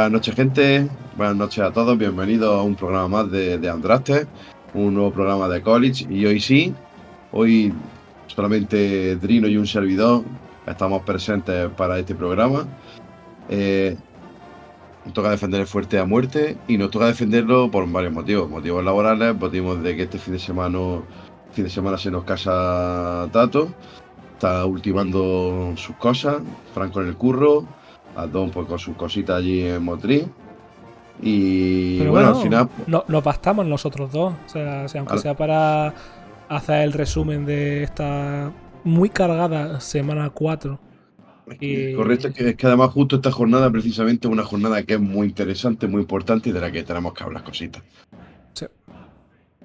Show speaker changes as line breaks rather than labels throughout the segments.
Buenas noches, gente. Buenas noches a todos. Bienvenidos a un programa más de, de Andraste, un nuevo programa de college. Y hoy sí, hoy solamente Drino y un servidor estamos presentes para este programa. Eh, nos toca defender el fuerte a muerte y nos toca defenderlo por varios motivos. Motivos laborales, motivos de que este fin de semana, fin de semana se nos casa Tato. Está ultimando sus cosas, Franco en el curro, Don pues con sus cositas allí en Motriz. Y
Pero
bueno,
bueno,
al final
no, nos bastamos nosotros dos. O sea, si aunque
Al-
sea para hacer el resumen de esta muy cargada semana 4. Y-
Correcto, es que, es que además justo esta jornada precisamente es una jornada que es muy interesante, muy importante y de la que tenemos que hablar cositas.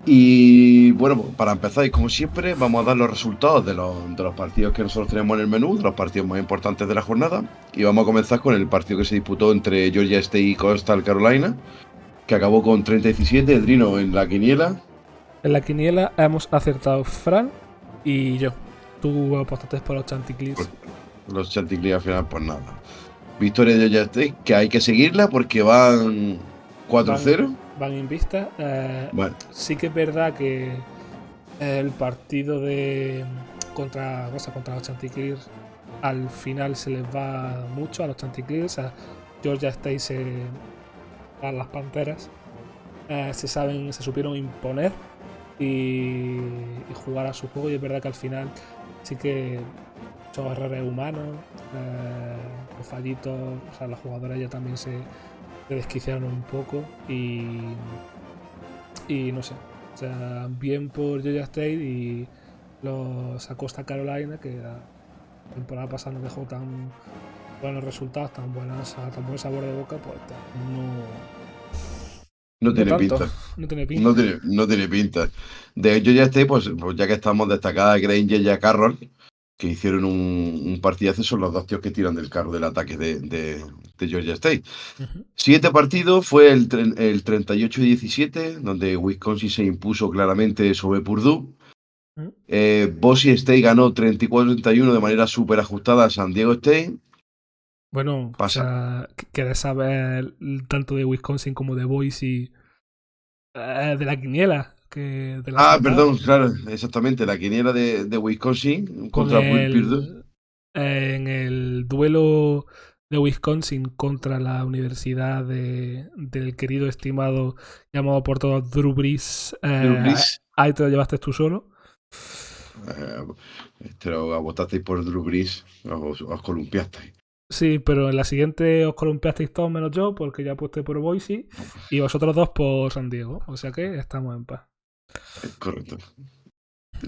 Y bueno, para empezar, y como siempre, vamos a dar los resultados de los, de los partidos que nosotros tenemos en el menú, de los partidos más importantes de la jornada. Y vamos a comenzar con el partido que se disputó entre Georgia State y Coastal Carolina, que acabó con 30-17, Drino en la quiniela.
En la quiniela hemos acertado Fran y yo. Tú apostaste por los Chanticleers.
Los Chanticleer al final, pues nada. Victoria de Georgia State, que hay que seguirla porque van 4-0.
Van en vista. Eh,
Bueno,
sí que es verdad que el partido de contra, o sea, contra los Chanticleers al final se les va mucho a los Chanticleers. A Georgia State se a las Panteras eh, se saben, se supieron imponer y, y jugar a su juego. Y es verdad que al final sí que son errores humanos, eh, los fallitos, o sea, las jugadoras ya también se, se desquiciaron un poco y y no sé, o sea, bien por Georgia State y los Acosta Carolina, que la temporada pasada no dejó tan buenos resultados, tan buenas, tan buen sabor de boca, pues no,
no tiene
no
pinta.
no tiene pinta.
No tiene, no tiene pinta. De hecho, ya estoy, pues, pues ya que estamos destacadas Granger y a Carroll, que hicieron un, un partidazo, son los dos tíos que tiran del carro del ataque de, de- de Georgia State.
Ujú.
Siguiente partido fue el, el 38-17, donde Wisconsin se impuso claramente sobre Purdue.
Ujú.
Eh, Boise State ganó 34-31 de manera súper ajustada a San Diego State.
Bueno,
Pasa.
o sea, qu- quieres saber tanto de Wisconsin como de Boise eh, de la quiniela. Que de la
Ah, perdón, claro, exactamente, la quiniela de, de Wisconsin
Con
contra
el-
Purdue.
en el duelo de Wisconsin contra la Universidad de- del querido estimado llamado por todos Drew Brees. eh,
Drew Brees.
Ahí te lo llevaste tú solo.
Eh, pero votasteis por Drew Brees, os, os columpiasteis.
Sí, pero en la siguiente os columpiasteis todos menos yo porque ya aposté por Boise y vosotros dos por San Diego. O sea que estamos en paz.
Correcto.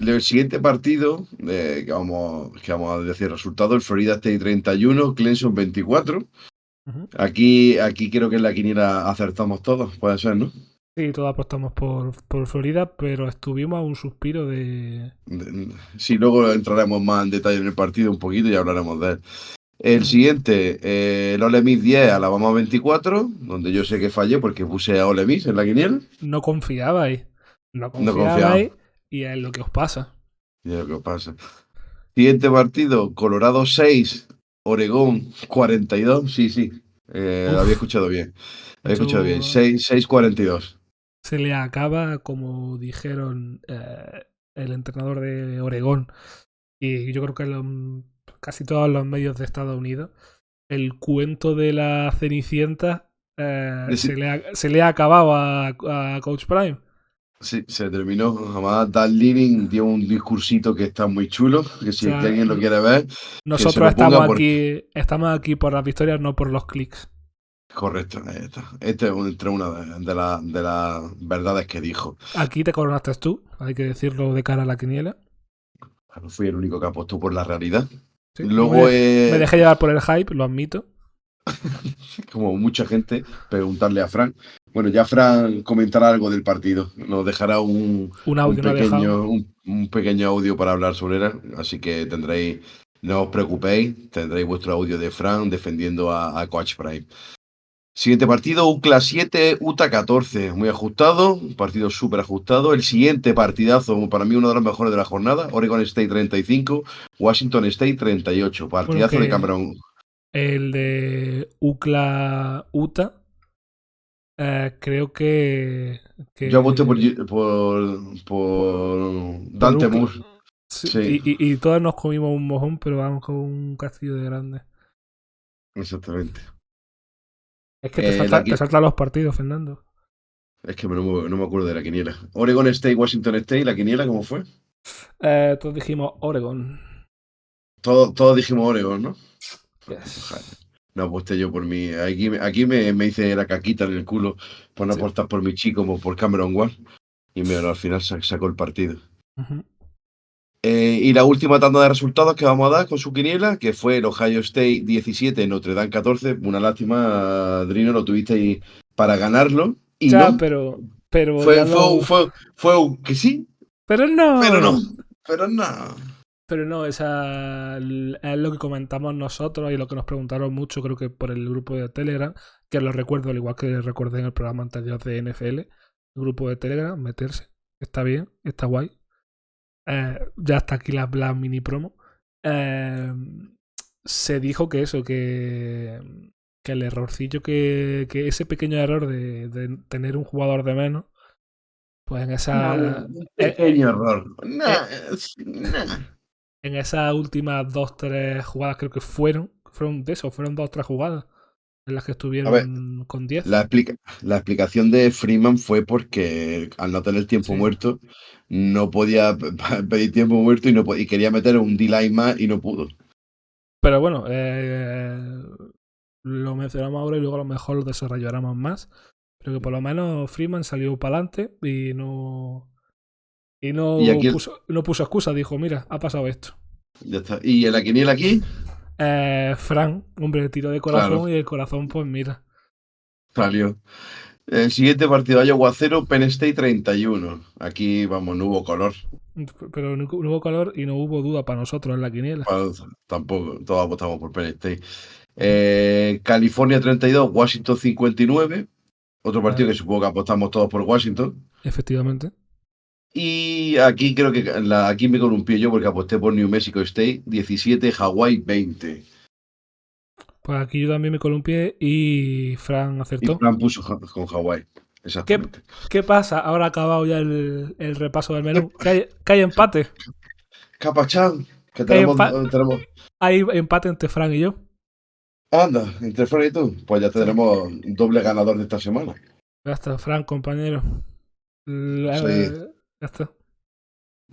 El siguiente partido, eh, que, vamos, que vamos a decir resultado, el Florida State 31, Clemson 24.
Ujú.
Aquí, aquí creo que en la quiniela acertamos todos, puede ser, ¿no?
Sí, todos apostamos por, por Florida, pero estuvimos a un suspiro de...
Sí, luego entraremos más en detalle en el partido un poquito y hablaremos de él. El siguiente, eh, el Ole Miss 10, Alabama 24, donde yo sé que fallé porque puse a Ole Miss en la quiniela.
No confiabais. No
No confiaba.
confiabais y es lo que os pasa.
Y es lo que pasa. Siguiente partido, Colorado 6, Oregón 42. Sí, sí, eh, lo había escuchado bien. Había escuchado bien. 6, 6 42.
se le acaba, como dijeron eh, el entrenador de Oregón, y yo creo que casi todos los medios de Estados Unidos, el cuento de la Cenicienta eh,
Sí.
se, le ha, se le ha acabado a, a Coach Prime.
Sí, se terminó. Además, Dan Leaning dio un discursito que está muy chulo, que si
O sea,
alguien lo quiere ver,
Nosotros estamos
porque-
aquí, estamos aquí por las victorias, no por los clics.
correcto. ahí está. Este es entre una de, la- de las verdades que dijo.
Aquí te coronaste tú, hay que decirlo de cara a la quiniela.
No fui el único que apostó por la realidad.
Sí,
Luego,
me,
eh,
me dejé llevar por el hype, lo admito.
como mucha gente, preguntarle a Fran. Bueno, ya Fran comentará algo del partido. Nos dejará un,
Un
un
audio dejado.
pequeño, un, un pequeño audio para hablar sobre él. Así que tendréis, no os preocupéis, tendréis vuestro audio de Fran defendiendo a, a Coach Prime. Siguiente partido, UCLA 7, UTA 14. Muy ajustado, un partido súper ajustado. El siguiente partidazo, para mí uno de los mejores de la jornada, Oregon State 35, Washington State 38. Partidazo
Bueno,
de Cameron.
el de Ukla Uta, eh, creo que, que-
Yo aposté por, por, por Dante. Moore.
Sí,
sí.
Y, y- y todos nos comimos un mojón, pero vamos con un castillo de grande.
Exactamente.
Es que te,
Eh,
salta-
la qui-
te saltan los partidos, Fernando.
Es que no me, no me acuerdo de la quiniela. Oregon State, Washington State, la quiniela, ¿cómo fue?
Eh, todos dijimos Oregon.
Todos, todos dijimos Oregon, ¿no?
Yes.
No aposté yo por mí. Aquí, me- aquí me, me hice la caquita en el culo por no
Sí.
apostar por mi chico como por Cameron Ward. Y mira, al final sa- sacó el partido. Eh, y la última tanda de resultados que vamos a dar con su quiniela, que fue el Ohio State 17, Notre Dame 14. Una lástima, Drino, lo tuvisteis para ganarlo. Y
Ya,
no.
pero. Pero,
fue, fue,
lo-
fue, fue un que sí,
pero no.
pero no. Pero no.
Pero no, esa es lo que comentamos nosotros y lo que nos preguntaron mucho, creo que por el grupo de Telegram, que lo recuerdo, al igual que recordé en el programa anterior de NFL, el grupo de Telegram, meterse, está bien, está guay. Eh, ya está aquí la, la mini promo. Eh, se dijo que eso, que, que el errorcillo, que, que ese pequeño error de, de tener un jugador de menos, pues en esa,
un pequeño error. Es- nah.
En esas últimas dos, tres jugadas creo que fueron, fueron de eso, fueron dos, tres jugadas en las que estuvieron con 10.
La, explica- la explicación de Freeman fue porque al no tener tiempo
Sí.
muerto, no podía pedir tiempo muerto y, no y quería meter un D-line más y no pudo.
Pero bueno, eh, lo mencionamos ahora y luego a lo mejor lo desarrollaremos más. Pero que por lo menos Freeman salió para adelante y no. Y no,
Y aquí el-
puso, no puso excusa, dijo, mira, ha pasado esto.
Ya está. Y en la quiniela aquí
Eh, Fran, hombre, tiro de corazón
Claro.
y el corazón, pues mira.
salió. El siguiente partido, Iowa 0, Penn State 31. Aquí, vamos, no hubo color.
Pero no, hubo calor y no hubo duda para nosotros en la quiniela.
Tampoco, todos apostamos por Penn State. Eh, California 32, Washington 59. Otro partido
Vale.
que supongo que apostamos todos por Washington.
Efectivamente.
Y aquí creo que la, aquí me columpié yo porque aposté por New Mexico State 17, Hawaii 20.
Pues aquí yo también me columpié y Fran
Y
acertó.
Fran puso con Hawaii. Exactamente.
¿Qué pasa? Ahora ha acabado ya el, el repaso del menú. Que hay, que hay empate.
Capachán, que
hay
tenemos,
empa-
tenemos.
Hay empate entre Fran y yo.
Anda, entre Fran y tú. Pues ya tenemos doble ganador de esta semana.
Ya está, Fran, compañero. La-
Sí.
Ya está.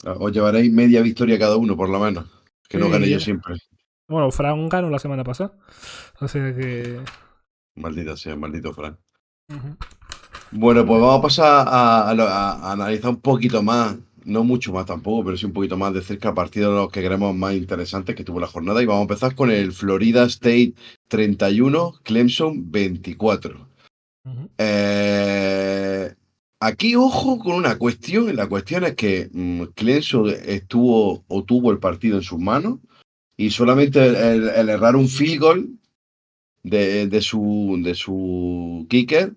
Os llevaréis media victoria cada uno, por lo menos. Que no gane yo siempre.
Bueno, Fran ganó la semana pasada. O sea que.
Maldita sea, maldito Fran. Bueno, pues vamos a pasar a, analizar un poquito más, no mucho más tampoco, pero sí un poquito más de cerca partidos de los que creemos más interesantes que tuvo la jornada. Y vamos a empezar con el Florida State 31, Clemson 24.
Ujú.
Eh, aquí, ojo con una cuestión. La cuestión es que mm, Clemson estuvo o tuvo el partido en sus manos y solamente el, errar un field goal de, de su, de su kicker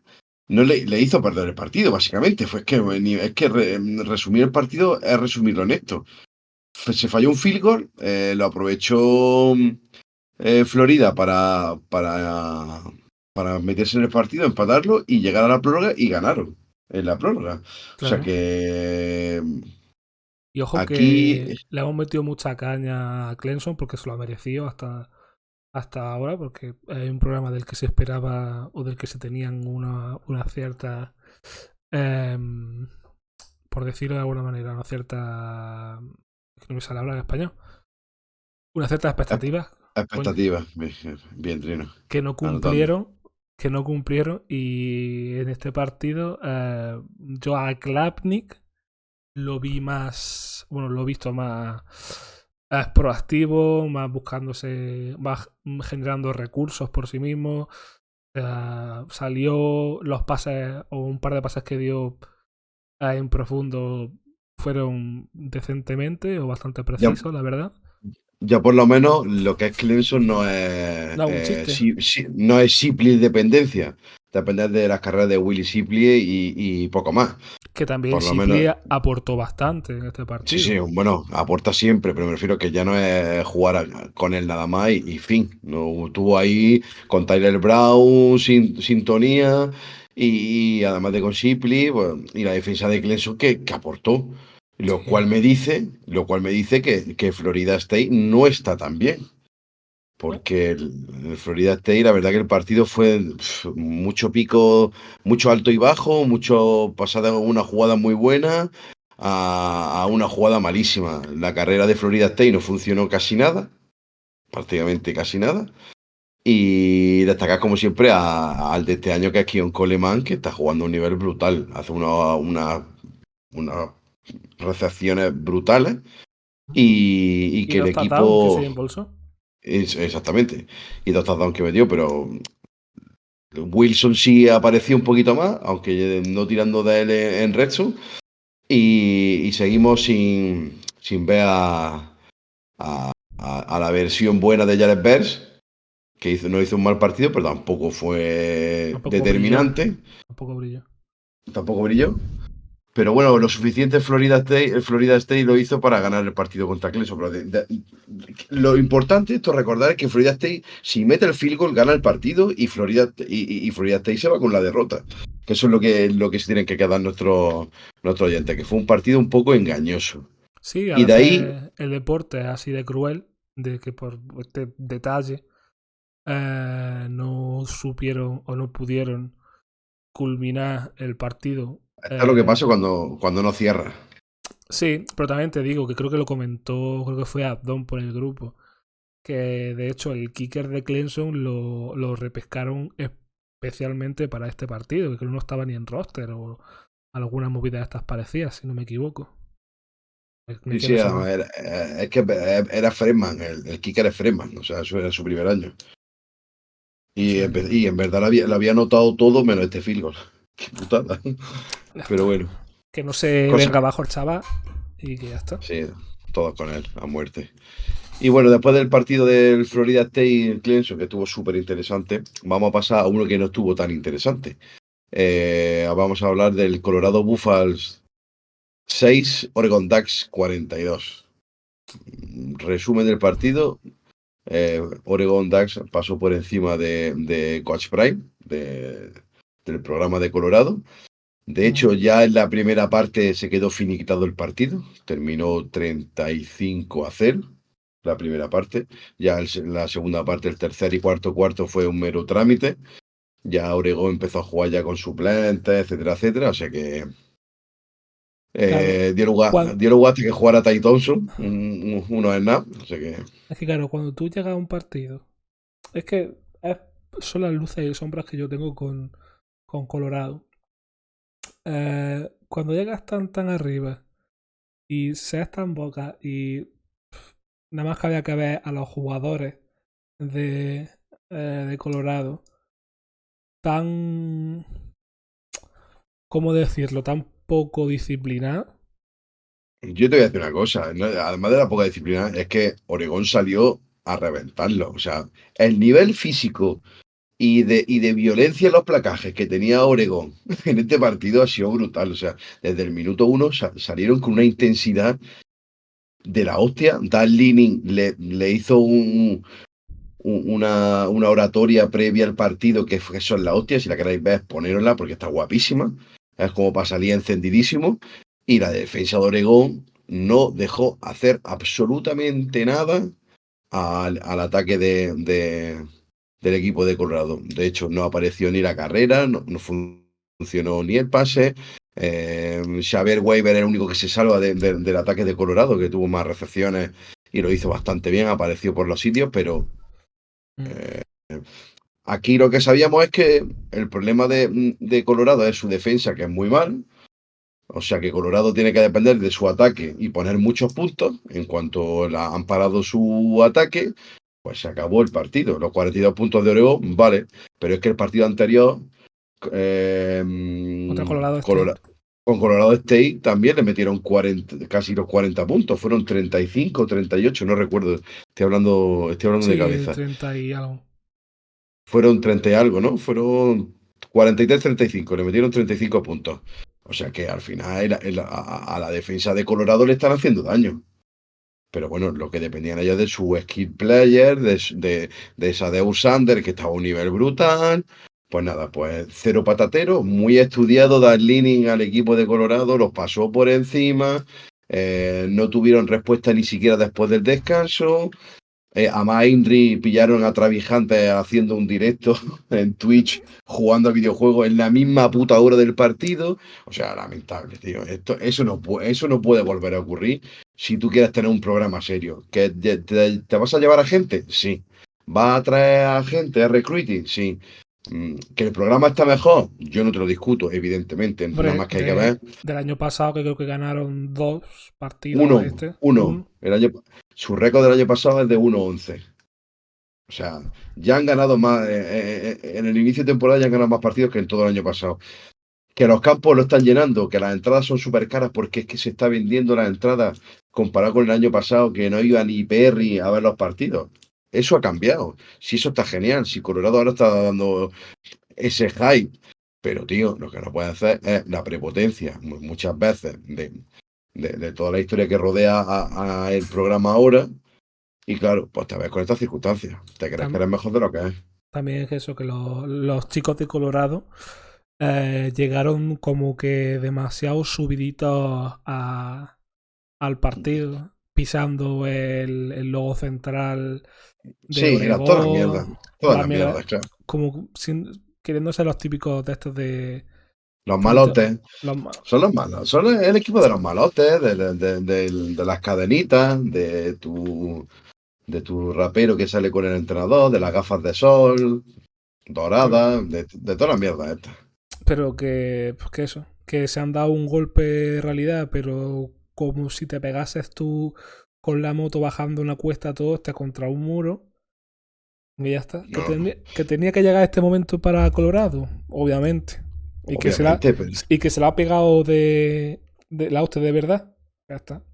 no le, hizo perder el partido, básicamente. Fue es que re- resumir el partido es resumirlo en esto. Se falló un field goal, eh, lo aprovechó eh, Florida para, para, para meterse en el partido, empatarlo y llegar a la prórroga y ganaron en la prórroga. O sea que
Y ojo
Aquí-
que le hemos metido mucha caña a Clemson porque se lo ha merecido hasta, hasta ahora, porque hay un programa del que se esperaba o del que se tenían una, una cierta, em, por decirlo de alguna manera, una cierta, no me sale hablar en español, una cierta expectativa
expectativas. Bien, bien, Trino.
que no cumplieron, que no cumplieron y en este partido eh, yo a Klapnik lo vi más, bueno, lo he visto más, más proactivo, más buscándose, más generando recursos por sí mismo. Eh, salió los pases o un par de pases que dio en profundo fueron decentemente o bastante precisos, la verdad.
Ya por lo menos lo que es Clemson no es,
No,
eh,
chiste.
si- si- no es simple dependencia. depender de las carreras de Willy Shipley y, poco más.
Que también Shipley aportó bastante en este partido.
Sí, sí, bueno, aporta siempre, pero me refiero que ya no es jugar con él nada más y, fin. No estuvo ahí con Tyler Brown, sin, sintonía, y, además de con Shipley, y la defensa de Clemson que, que aportó. Lo cual me dice, lo cual me dice que, que Florida State no está tan bien. Porque el, Florida State, la verdad que el partido fue mucho pico, mucho alto y bajo, mucho pasada una jugada muy buena a, una jugada malísima. La carrera de Florida State no funcionó casi nada, prácticamente casi nada. Y destacar como siempre al de este año que es Kion Coleman, que está jugando a un nivel brutal. Hace una, una, una recepciones brutales y, que el equipo... exactamente. Y dos touchdowns que metió, pero Wilson sí apareció un poquito más, aunque no tirando de él en Redson. Y, y, seguimos sin, sin ver a, a, la versión buena de Jared Bears, que hizo, no hizo un mal partido, pero tampoco fue determinante.
Tampoco brilló.
Tampoco brilló. Pero bueno, lo suficiente Florida State, Florida State lo hizo para ganar el partido contra Clemson. lo importante esto recordar es que Florida State, si mete el field goal, gana el partido y Florida, y, Florida State se va con la derrota. Que eso es lo que, lo que se tienen que quedar nuestros nuestro oyentes, que fue un partido un poco engañoso.
Sí, y de ahí el deporte es así de cruel, de que por este detalle eh, no supieron o no pudieron culminar el partido
es lo que pasa eh, cuando, cuando no cierra.
Sí, pero también te digo que creo que lo comentó, creo que fue Abdon por el grupo. Que de hecho el kicker de Clemson lo, lo repescaron especialmente para este partido, que creo que no estaba ni en roster o alguna movida de estas parecidas, si no me equivoco.
sí, sí, era, es que era Freeman, el, kicker es Freeman, o sea, eso era su primer año. Y, y en verdad lo había, lo había notado todo menos este field goal. Qué putada. Pero bueno.
Que no se venga abajo el chaval y que ya está.
Sí, todos con él, a muerte. Y bueno, después del partido del Florida State Clemson, que estuvo súper interesante, vamos a pasar a uno que no estuvo tan interesante. Eh, vamos a hablar del Colorado Buffals 6, Oregon Ducks 42. Resumen del partido. Eh, Oregon Ducks pasó por encima de, de Coach Prime, de, del programa de Colorado. De hecho, ya en la primera parte se quedó finiquitado el partido. Terminó 35 a 0 la primera parte. Ya en la segunda parte, el tercer y cuarto cuarto fue un mero trámite. Ya Oregón empezó a jugar ya con suplentes, etcétera, etcétera. O sea que eh, dio, lugar, dio, lugar, a que jugara Ty Thompson, uno en nada. O sea que...
Es que claro, cuando tú llegas a un partido, es que son las luces y sombras que yo tengo con, con Colorado. Eh, cuando llegas tan tan arriba y seas tan boca y nada más que había que ver a los jugadores de, eh, de Colorado tan ¿cómo decirlo? tan poco disciplinado
yo te voy a decir una cosa, además de la poca disciplina, es que Oregón salió a reventarlo. O sea, el nivel físico y de, y de violencia en los placajes que tenía Oregón en este partido ha sido brutal. O sea, desde el minuto uno salieron con una intensidad de la hostia. Dan le, le hizo un, una, una, oratoria previa al partido que, que son la hostia. Si la queréis ver, ponerosla porque está guapísima. Es como para salir encendidísimo. Y la defensa de Oregón no dejó hacer absolutamente nada al, al ataque de del equipo de Colorado. De hecho, no apareció ni la carrera, no, funcionó ni el pase. Eh, Xavier Weber era el único que se salva del ataque de Colorado, que tuvo más recepciones y lo hizo bastante bien, apareció por los sitios, pero mm. eh, aquí lo que sabíamos es que el problema de, de, Colorado es su defensa, que es muy mal. O sea que Colorado tiene que depender de su ataque y poner muchos puntos en cuanto la, han parado su ataque pues se acabó el partido. Los 42 puntos de Oregón, vale, pero es que el partido anterior eh,
Colorado
con Colorado State también le metieron 40, casi los 40 puntos, fueron 35, 38, no recuerdo, estoy hablando, estoy hablando de cabeza.
30 y algo.
Fueron 30 y algo, ¿no? Fueron 43-35, le metieron 35 puntos. O sea que al final a, la defensa de Colorado le están haciendo daño. Pero bueno, lo que dependían ellos de su skill player, de, de, de esa Deus Sander, que estaba a un nivel brutal. Pues nada, pues cero patatero, muy estudiado, dar leaning al equipo de Colorado, los pasó por encima, eh, no tuvieron respuesta ni siquiera después del descanso. Eh, a Maindri pillaron a Travijante haciendo un directo en Twitch jugando a videojuegos en la misma puta hora del partido. O sea, lamentable, tío. Esto, eso, no, eso no puede volver a ocurrir si tú quieres tener un programa serio. ¿Que te, vas a llevar a gente? Sí. ¿Va a traer a gente a recruiting? Sí. Mm, ¿Que el programa está mejor? Yo no te lo discuto, evidentemente. nada más que hay que ver.
Del año pasado, que creo que ganaron dos partidos.
Uno. Este. Uno. El año, su récord del año pasado es de 1-11. O sea, ya han ganado más. Eh, eh, eh, en el inicio de temporada ya han ganado más partidos que en todo el año pasado. Que los campos lo están llenando, que las entradas son súper caras porque es que se está vendiendo las entradas comparado con el año pasado que no iba ni Perry a ver los partidos. Eso ha cambiado. Si eso está genial, si Colorado ahora está dando ese hype, pero tío, lo que no puede hacer es la prepotencia muchas veces de, toda la historia que rodea a, el programa ahora. Y claro, pues te ves con estas circunstancias. Te crees que eres mejor de lo que es.
También es eso, que los, chicos de Colorado eh, llegaron como que demasiado subiditos a, al partido pisando el, el logo central
de Sí, era toda la mierda. Toda la, mierda, claro.
Como sin, queriendo ser los típicos de estos de.
Los malotes. son los malos. Son el equipo de los malotes, de, de, de, las cadenitas, de tu, de tu rapero que sale con el entrenador, de las gafas de sol, doradas, de, toda la mierda esta.
Pero que, pues que eso, que se han dado un golpe de realidad, pero como si te pegases tú con la moto bajando una cuesta todo este contra un muro. Y ya está. Que, tenía, que llegar este momento para Colorado, obviamente. Y, que se la, y que se ha pegado de, de la usted de verdad. Ya está.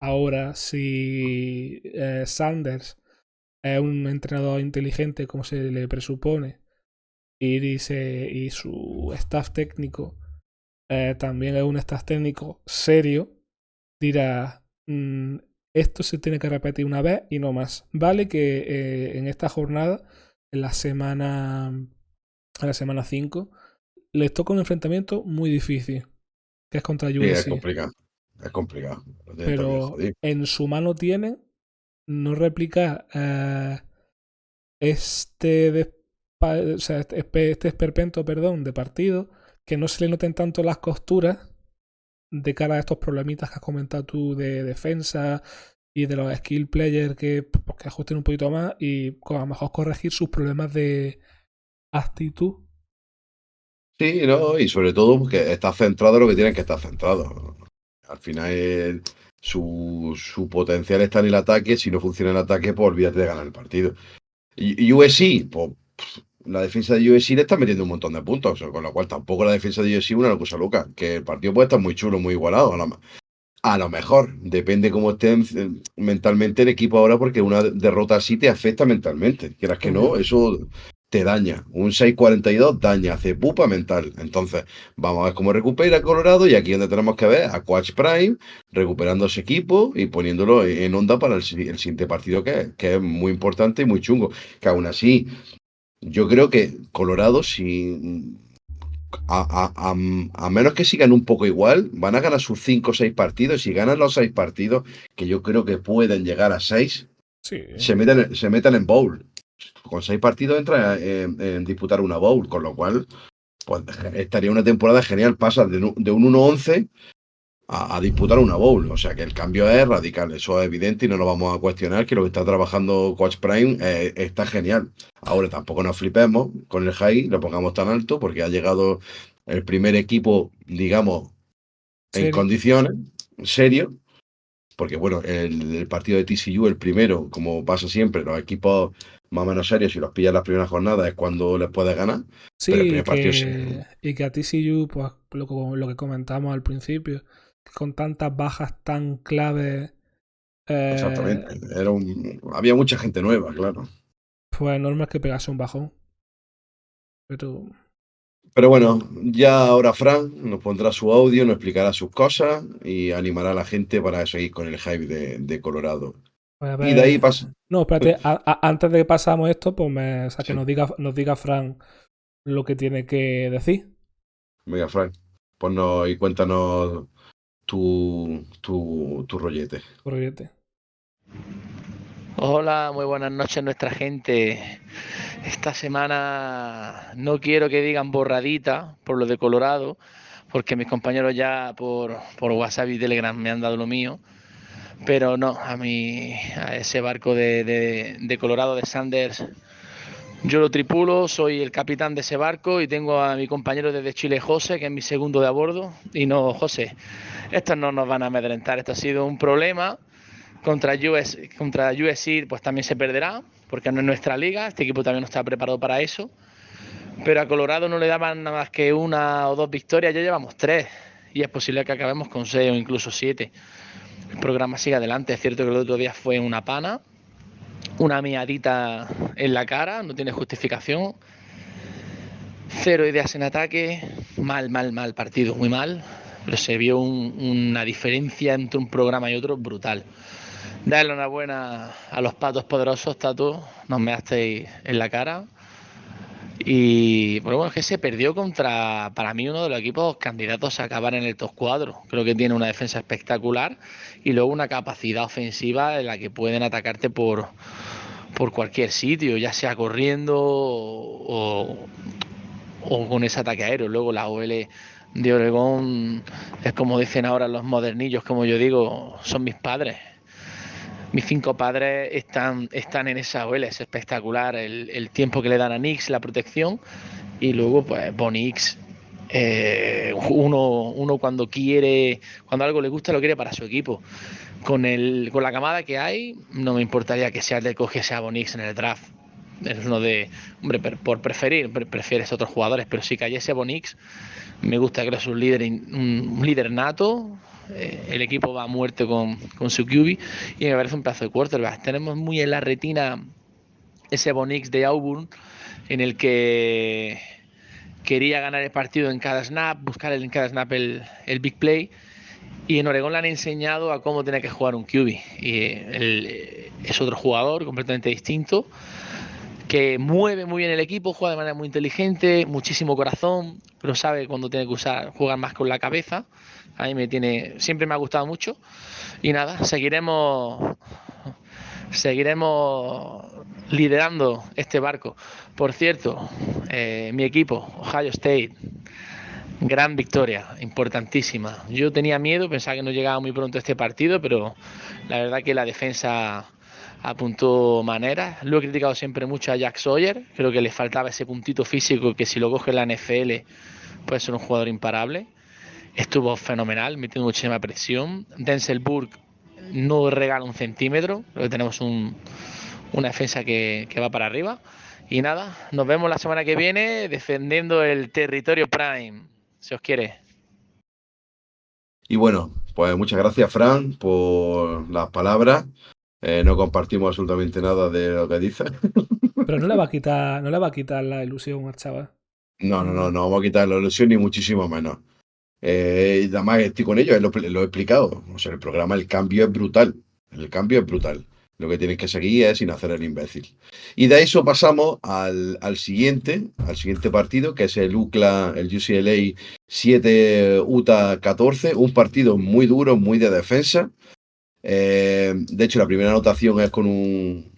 Ahora, si eh, Sanders es un entrenador inteligente como se le presupone y dice y su staff técnico eh, también es un staff técnico serio dirá, mm, esto se tiene que repetir una vez y no más. Vale que eh, en esta jornada, en la semana, en la semana 5, les toca un enfrentamiento muy difícil, que es contra USC. Sí,
es complicado. Es complicado.
Pero en su mano tienen no replicar eh, este, o sea, este, este esperpento perdón, de partido, que no se le noten tanto las costuras de cara a estos problemitas que has comentado tú de defensa y de los skill players que, pues, ajusten un poquito más y a lo mejor corregir sus problemas de actitud.
Sí, no, y sobre todo porque está centrado en lo que tienen que estar centrado. Al final su, su potencial está en el ataque, si no funciona el ataque, pues olvídate de ganar el partido. Y, y USC, pues la defensa de USC le está metiendo un montón de puntos, con lo cual tampoco la defensa de USC una cosa loca, que el partido puede estar muy chulo, muy igualado. A lo, mejor, depende cómo esté mentalmente el equipo ahora, porque una derrota así te afecta mentalmente. Quieras que no, eso te daña. Un 6-42 daña, hace pupa mental. Entonces, vamos a ver cómo recupera Colorado y aquí es donde tenemos que ver a Quatch Prime recuperando ese equipo y poniéndolo en onda para el, siguiente partido que, que, es muy importante y muy chungo. Que aún así, yo creo que Colorado, si a, menos que sigan un poco igual, van a ganar sus 5 o 6 partidos. Si ganan los 6 partidos, que yo creo que pueden llegar a 6, se, meten, se meten en bowl. Con 6 partidos entra en, disputar una bowl, con lo cual pues, estaría una temporada genial. Pasa de, de un 1-11 a, disputar una bowl. O sea que el cambio es radical, eso es evidente y no lo vamos a cuestionar, que lo que está trabajando Coach Prime eh, está genial. Ahora tampoco nos flipemos con el high, lo pongamos tan alto, porque ha llegado el primer equipo, digamos, en condiciones, serio, porque bueno, el, partido de TCU, el primero, como pasa siempre, los equipos más o menos serios, si los pillas las primeras jornadas es cuando les puedes ganar.
Sí, y que a TCU, pues lo, lo que comentamos al principio, con tantas bajas tan claves.
Exactamente. Eh, Había mucha gente nueva, claro.
Pues normal que pegase un bajón. Pero.
Pero bueno, ya ahora Fran nos pondrá su audio, nos explicará sus cosas y animará a la gente para seguir con el hype de, Colorado.
Pues y de ahí pasa. No, espérate, antes de que pasamos esto, pues me, que nos diga, nos diga Fran lo que tiene que decir.
Venga, Fran, ponnos y cuéntanos tu, tu, tu rollete.
Tu rollete.
Hola, muy buenas noches nuestra gente. Esta semana no quiero que digan borradita por lo de Colorado, porque mis compañeros ya por, WhatsApp y Telegram me han dado lo mío. Pero no, a mí, a ese barco de, de Colorado de Sanders, yo lo tripulo, soy el capitán de ese barco y tengo a mi compañero desde Chile, José, que es mi segundo de a bordo. Y no, José, estos no nos van a amedrentar, esto ha sido un problema contra, US, contra USC pues también se perderá, porque no es nuestra liga, este equipo también no está preparado para eso. Pero a Colorado no le daban nada más que una o dos victorias, ya llevamos tres. Y es posible que acabemos con seis o incluso siete. El programa sigue adelante. Es cierto que el otro día fue una pana, una miadita en la cara, no tiene justificación. Cero ideas en ataque, mal, mal, mal partido, muy mal. Pero se vio una diferencia entre un programa y otro brutal. Darle una buena a los patos poderosos, Tatu. Nos measteis en la cara. Y bueno, es que se perdió contra, para mí, uno de los equipos candidatos a acabar en el top 4. Creo que tiene una defensa espectacular y luego una capacidad ofensiva en la que pueden atacarte por, por cualquier sitio, ya sea corriendo o, o con ese ataque aéreo. Luego la OL de Oregón es como dicen ahora los modernillos, como yo digo, son mis padres mis cinco padres están, están en esa OL, es espectacular el, tiempo que le dan a Nix, la protección, y luego pues Bonix, eh, uno, uno cuando quiere, cuando algo le gusta lo quiere para su equipo. Con, el, con la camada que hay, no me importaría que sea el de cogiese a Bonix en el draft. Es uno de, hombre, por preferir, prefieres otros jugadores, pero si cayese a Bonix, me gusta que es un líder, un líder nato, eh, el equipo va a muerte con, su QB y me parece un pedazo de quarterback. Tenemos muy en la retina ese Bonix de Auburn en el que quería ganar el partido en cada snap, buscar en cada snap el, big play. Y en Oregón le han enseñado a cómo tiene que jugar un QB. Y es otro jugador completamente distinto que mueve muy bien el equipo, juega de manera muy inteligente, muchísimo corazón, pero sabe cuando tiene que usar, jugar más con la cabeza. A mí me tiene, siempre me ha gustado mucho. Y nada, seguiremos, seguiremos liderando este barco. Por cierto, eh, mi equipo, Ohio State, gran victoria, importantísima. Yo tenía miedo, pensaba que no llegaba muy pronto este partido, pero la verdad que la defensa apuntó manera. Lo he criticado siempre mucho a Jack Sawyer, creo que le faltaba ese puntito físico que si lo coge la NFL puede ser un jugador imparable estuvo fenomenal, metiendo muchísima presión. Denzel Burke no regala un centímetro, pero tenemos una defensa que, va para arriba. Y nada, nos vemos la semana que viene defendiendo el territorio Prime, si os quiere.
Y bueno, pues muchas gracias, Fran, por las palabras. Eh, no compartimos absolutamente nada de lo que dice.
Pero no le va a quitar, no le va a quitar la ilusión al chaval.
No, no, no, no vamos a quitar la ilusión ni muchísimo menos. Eh, además estoy con ellos, lo, lo, he explicado. O sea, el programa, el cambio es brutal. El cambio es brutal. Lo que tienes que seguir es sin hacer el imbécil. Y de eso pasamos al, siguiente, al siguiente partido, que es el UCLA, el UCLA 7 UTA 14, un partido muy duro, muy de defensa. Eh, de hecho, la primera anotación es con, un,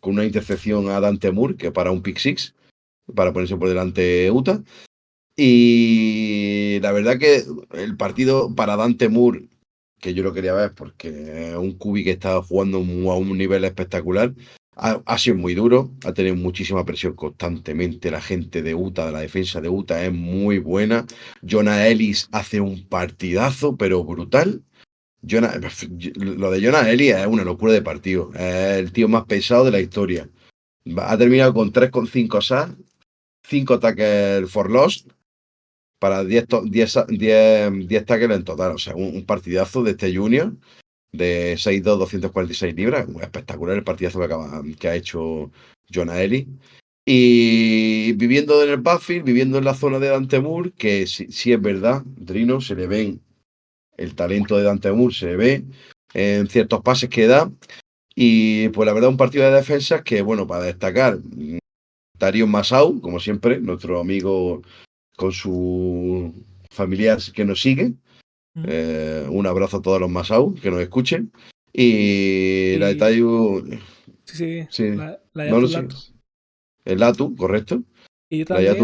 con una intercepción a Dante Moore, que para un pick six, para ponerse por delante UTA. Y la verdad que el partido para Dante Moore, que yo lo quería ver porque es un cubi que está jugando a un nivel espectacular, ha, sido muy duro, ha tenido muchísima presión constantemente. La gente de Utah, de la defensa de Utah, es muy buena. Jonah Ellis hace un partidazo, pero brutal. Lo de Jonah Ellis es una locura de partido. Es el tío más pesado de la historia. Ha terminado con 3,5 sacks, 5 tackles for lost para 10, 10, 10, tackles en total. O sea, un, partidazo de este Junior de 6'2, 246 libras. Espectacular el partidazo que, acaba, que ha hecho Jonah Eli. Y viviendo en el Buffy, viviendo en la zona de Dante Moore, que sí, es verdad, Drino, se le ven el talento de Dante Moore, se ve en ciertos pases que da. Y pues la verdad, un partido de defensa que, bueno, para destacar, Darío Masau, como siempre, nuestro amigo con su familiar que nos sigue. Eh, un abrazo a todos los Masau que nos escuchen. Y, la de Tayu.
Sí, sí. La, la
El Latu, correcto.
Y también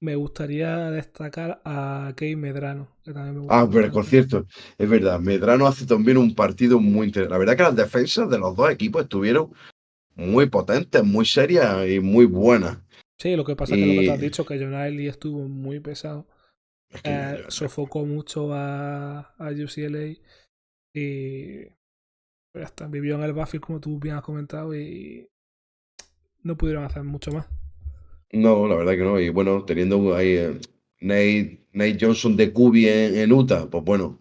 me gustaría destacar a Kei Medrano.
ah, pero por cierto, es verdad. Medrano hace también un partido muy interesante. La verdad que las defensas de los dos equipos estuvieron muy potentes, muy serias y muy buenas.
Sí, lo que pasa es que lo que te has dicho, que John estuvo muy pesado. Eh, sofocó mucho a, a UCLA y pues hasta vivió en el Buffy como tú bien has comentado y no pudieron hacer mucho más.
No, la verdad que no. Y bueno, teniendo ahí eh, Nate, Nate, Johnson de Cubi en, Utah, pues bueno,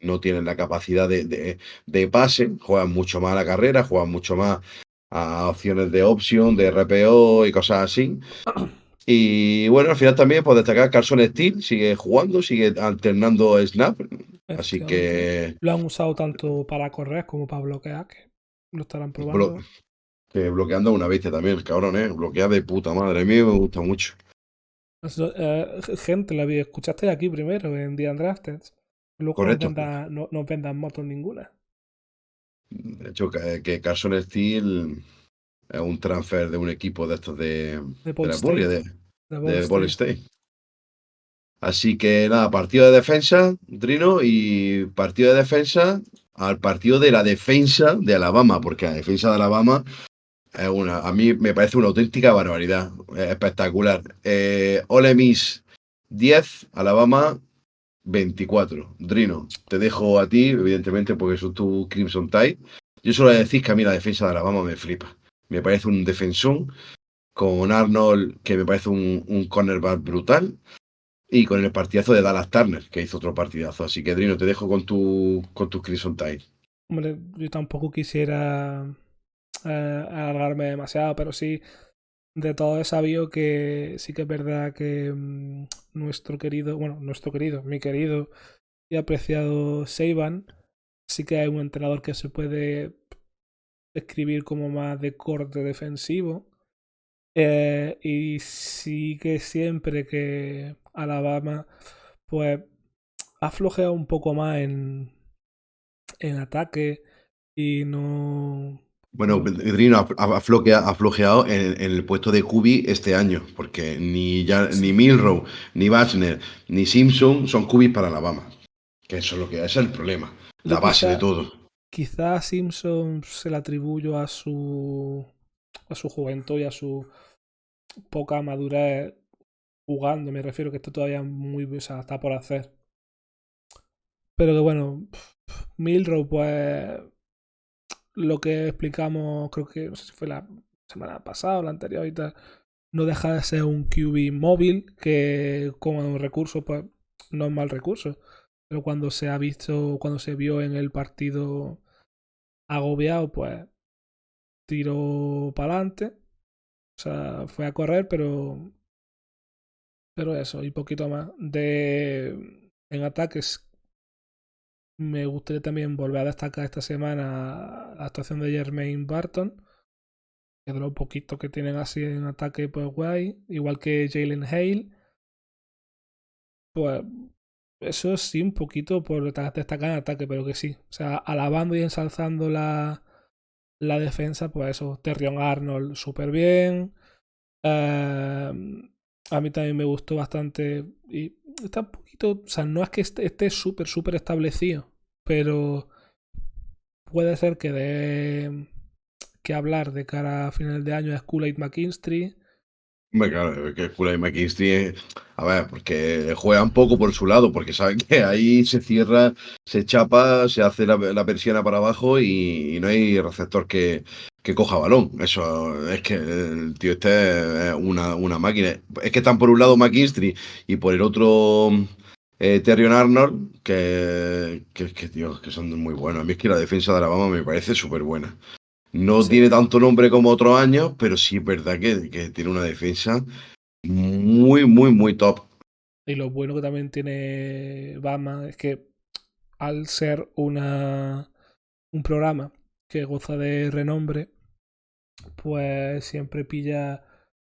no tienen la capacidad de, de, de, pase, juegan mucho más a la carrera, juegan mucho más a opciones de opción, de RPO y cosas así. Y bueno, al final también, pues destacar Carson Steel, sigue jugando, sigue alternando snap. Así que.
Lo han usado tanto para correr como para bloquear, que lo estarán probando.
Que bloqueando una bestia también, el cabrón, ¿eh? Bloquea de puta madre. A mí me gusta mucho.
Eh, gente, la escuchaste aquí primero en The Undrafted. Luego Correcto. No, no, vendan motos ninguna.
De hecho, que, Carson Steel es un transfer de un equipo de estos de, de, de de, Ball State. Así que nada, partido de defensa, Drino, y partido de defensa al partido de la defensa de Alabama, porque la defensa de Alabama es una, a mí me parece una auténtica barbaridad, espectacular. Eh, Ole Miss 10, Alabama 24. Drino, te dejo a ti, evidentemente, porque sos tu Crimson Tide. Yo solo decir que a mí la defensa de Alabama me flipa. Me parece un defensón con Arnold, que me parece un, un cornerback brutal, y con el partidazo de Dallas Turner, que hizo otro partidazo. Así que, Drino, te dejo con tu, con tu Crimson Tide.
Hombre, yo tampoco quisiera eh, alargarme demasiado, pero sí, de todo he sabido que sí que es verdad que mm, nuestro querido, bueno, nuestro querido, mi querido y apreciado Seiban, sí que hay un entrenador que se puede escribir como más de corte defensivo eh, y sí que siempre que Alabama pues ha flojeado un poco más en, en ataque y no...
Bueno, Pedrino ha, flojeado en, el puesto de Kubi este año, porque ni, ya, ni Milrow, ni Bachner, ni Simpson son Cubis para Alabama. Que eso es lo que es el problema, la base de todo.
Quizás Simpson se le atribuyo a su a su juventud y a su poca madurez jugando. Me refiero que esto todavía muy, o sea, está por hacer. Pero que bueno, Milrow, pues lo que explicamos, creo que no sé si fue la semana pasada o la anterior y tal, no deja de ser un QB móvil que como un recurso, pues no es mal recurso. Pero cuando se ha visto, cuando se vio en el partido agobiado, pues tiró para adelante. O sea, fue a correr, pero. Pero eso, y poquito más. De. En ataques. Me gustaría también volver a destacar esta semana la actuación de Jermaine Barton. Que de lo poquito que tienen así en ataque, pues guay. Igual que Jalen Hale. Pues eso sí, un poquito por destacar en ataque, pero que sí. O sea, alabando y ensalzando la, la defensa, pues eso, Terrion Arnold súper bien. Em, a mí también me gustó bastante. Y está un poquito. O sea, no es que esté súper, súper establecido. Pero puede ser que de que hablar de cara a final de año es Kool-Aid McKinstry.
Hombre, claro, que Kool-Aid McKinstry, a ver, porque juega un poco por su lado, porque saben que ahí se cierra, se chapa, se hace la, la persiana para abajo y, no hay receptor que, que, coja balón. Eso es que el tío este es una, una máquina. Es que están por un lado McKinstry y por el otro eh, Terrion Arnold, que, que, que, tío, que son muy buenos. A mí es que la defensa de Alabama me parece súper buena. No tiene tanto nombre como otros años, pero sí es verdad que, que tiene una defensa muy, muy, muy top.
Y lo bueno que también tiene Batman es que al ser una, un programa que goza de renombre, pues siempre pilla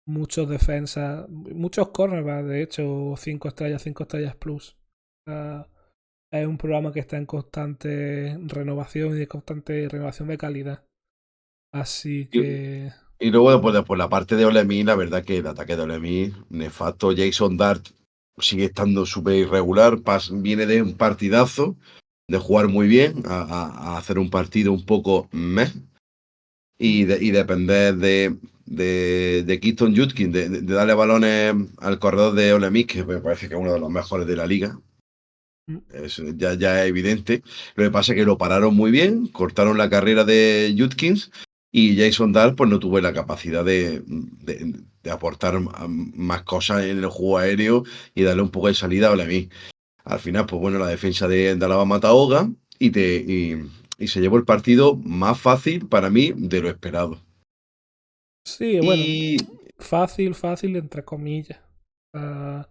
muchos defensas, muchos cornerbacks, de hecho, 5 estrellas, 5 estrellas plus. Es un programa que está en constante renovación y de constante renovación de calidad. Así que.
Y, luego, después, por la parte de Olemi, la verdad que el ataque de Olemi, nefasto. Jason Dart sigue estando súper irregular. viene de un partidazo, de jugar muy bien, a, hacer un partido un poco meh. Y, y depender de, de, de Keaton Jutkin, de, darle balones al corredor de Ole que me parece que es uno de los mejores de la liga. Eso ya, ya es evidente. Lo que pasa es que lo pararon muy bien, cortaron la carrera de Jutkins y Jason Dahl pues no tuvo la capacidad de, de, aportar más cosas en el juego aéreo y darle un poco de salida a Ole Al final, pues bueno, la defensa de, de Alabama ahoga y, te, y, y se llevó el partido más fácil para mí de lo esperado.
Sí, bueno, fácil, fácil, entre comillas. Ah,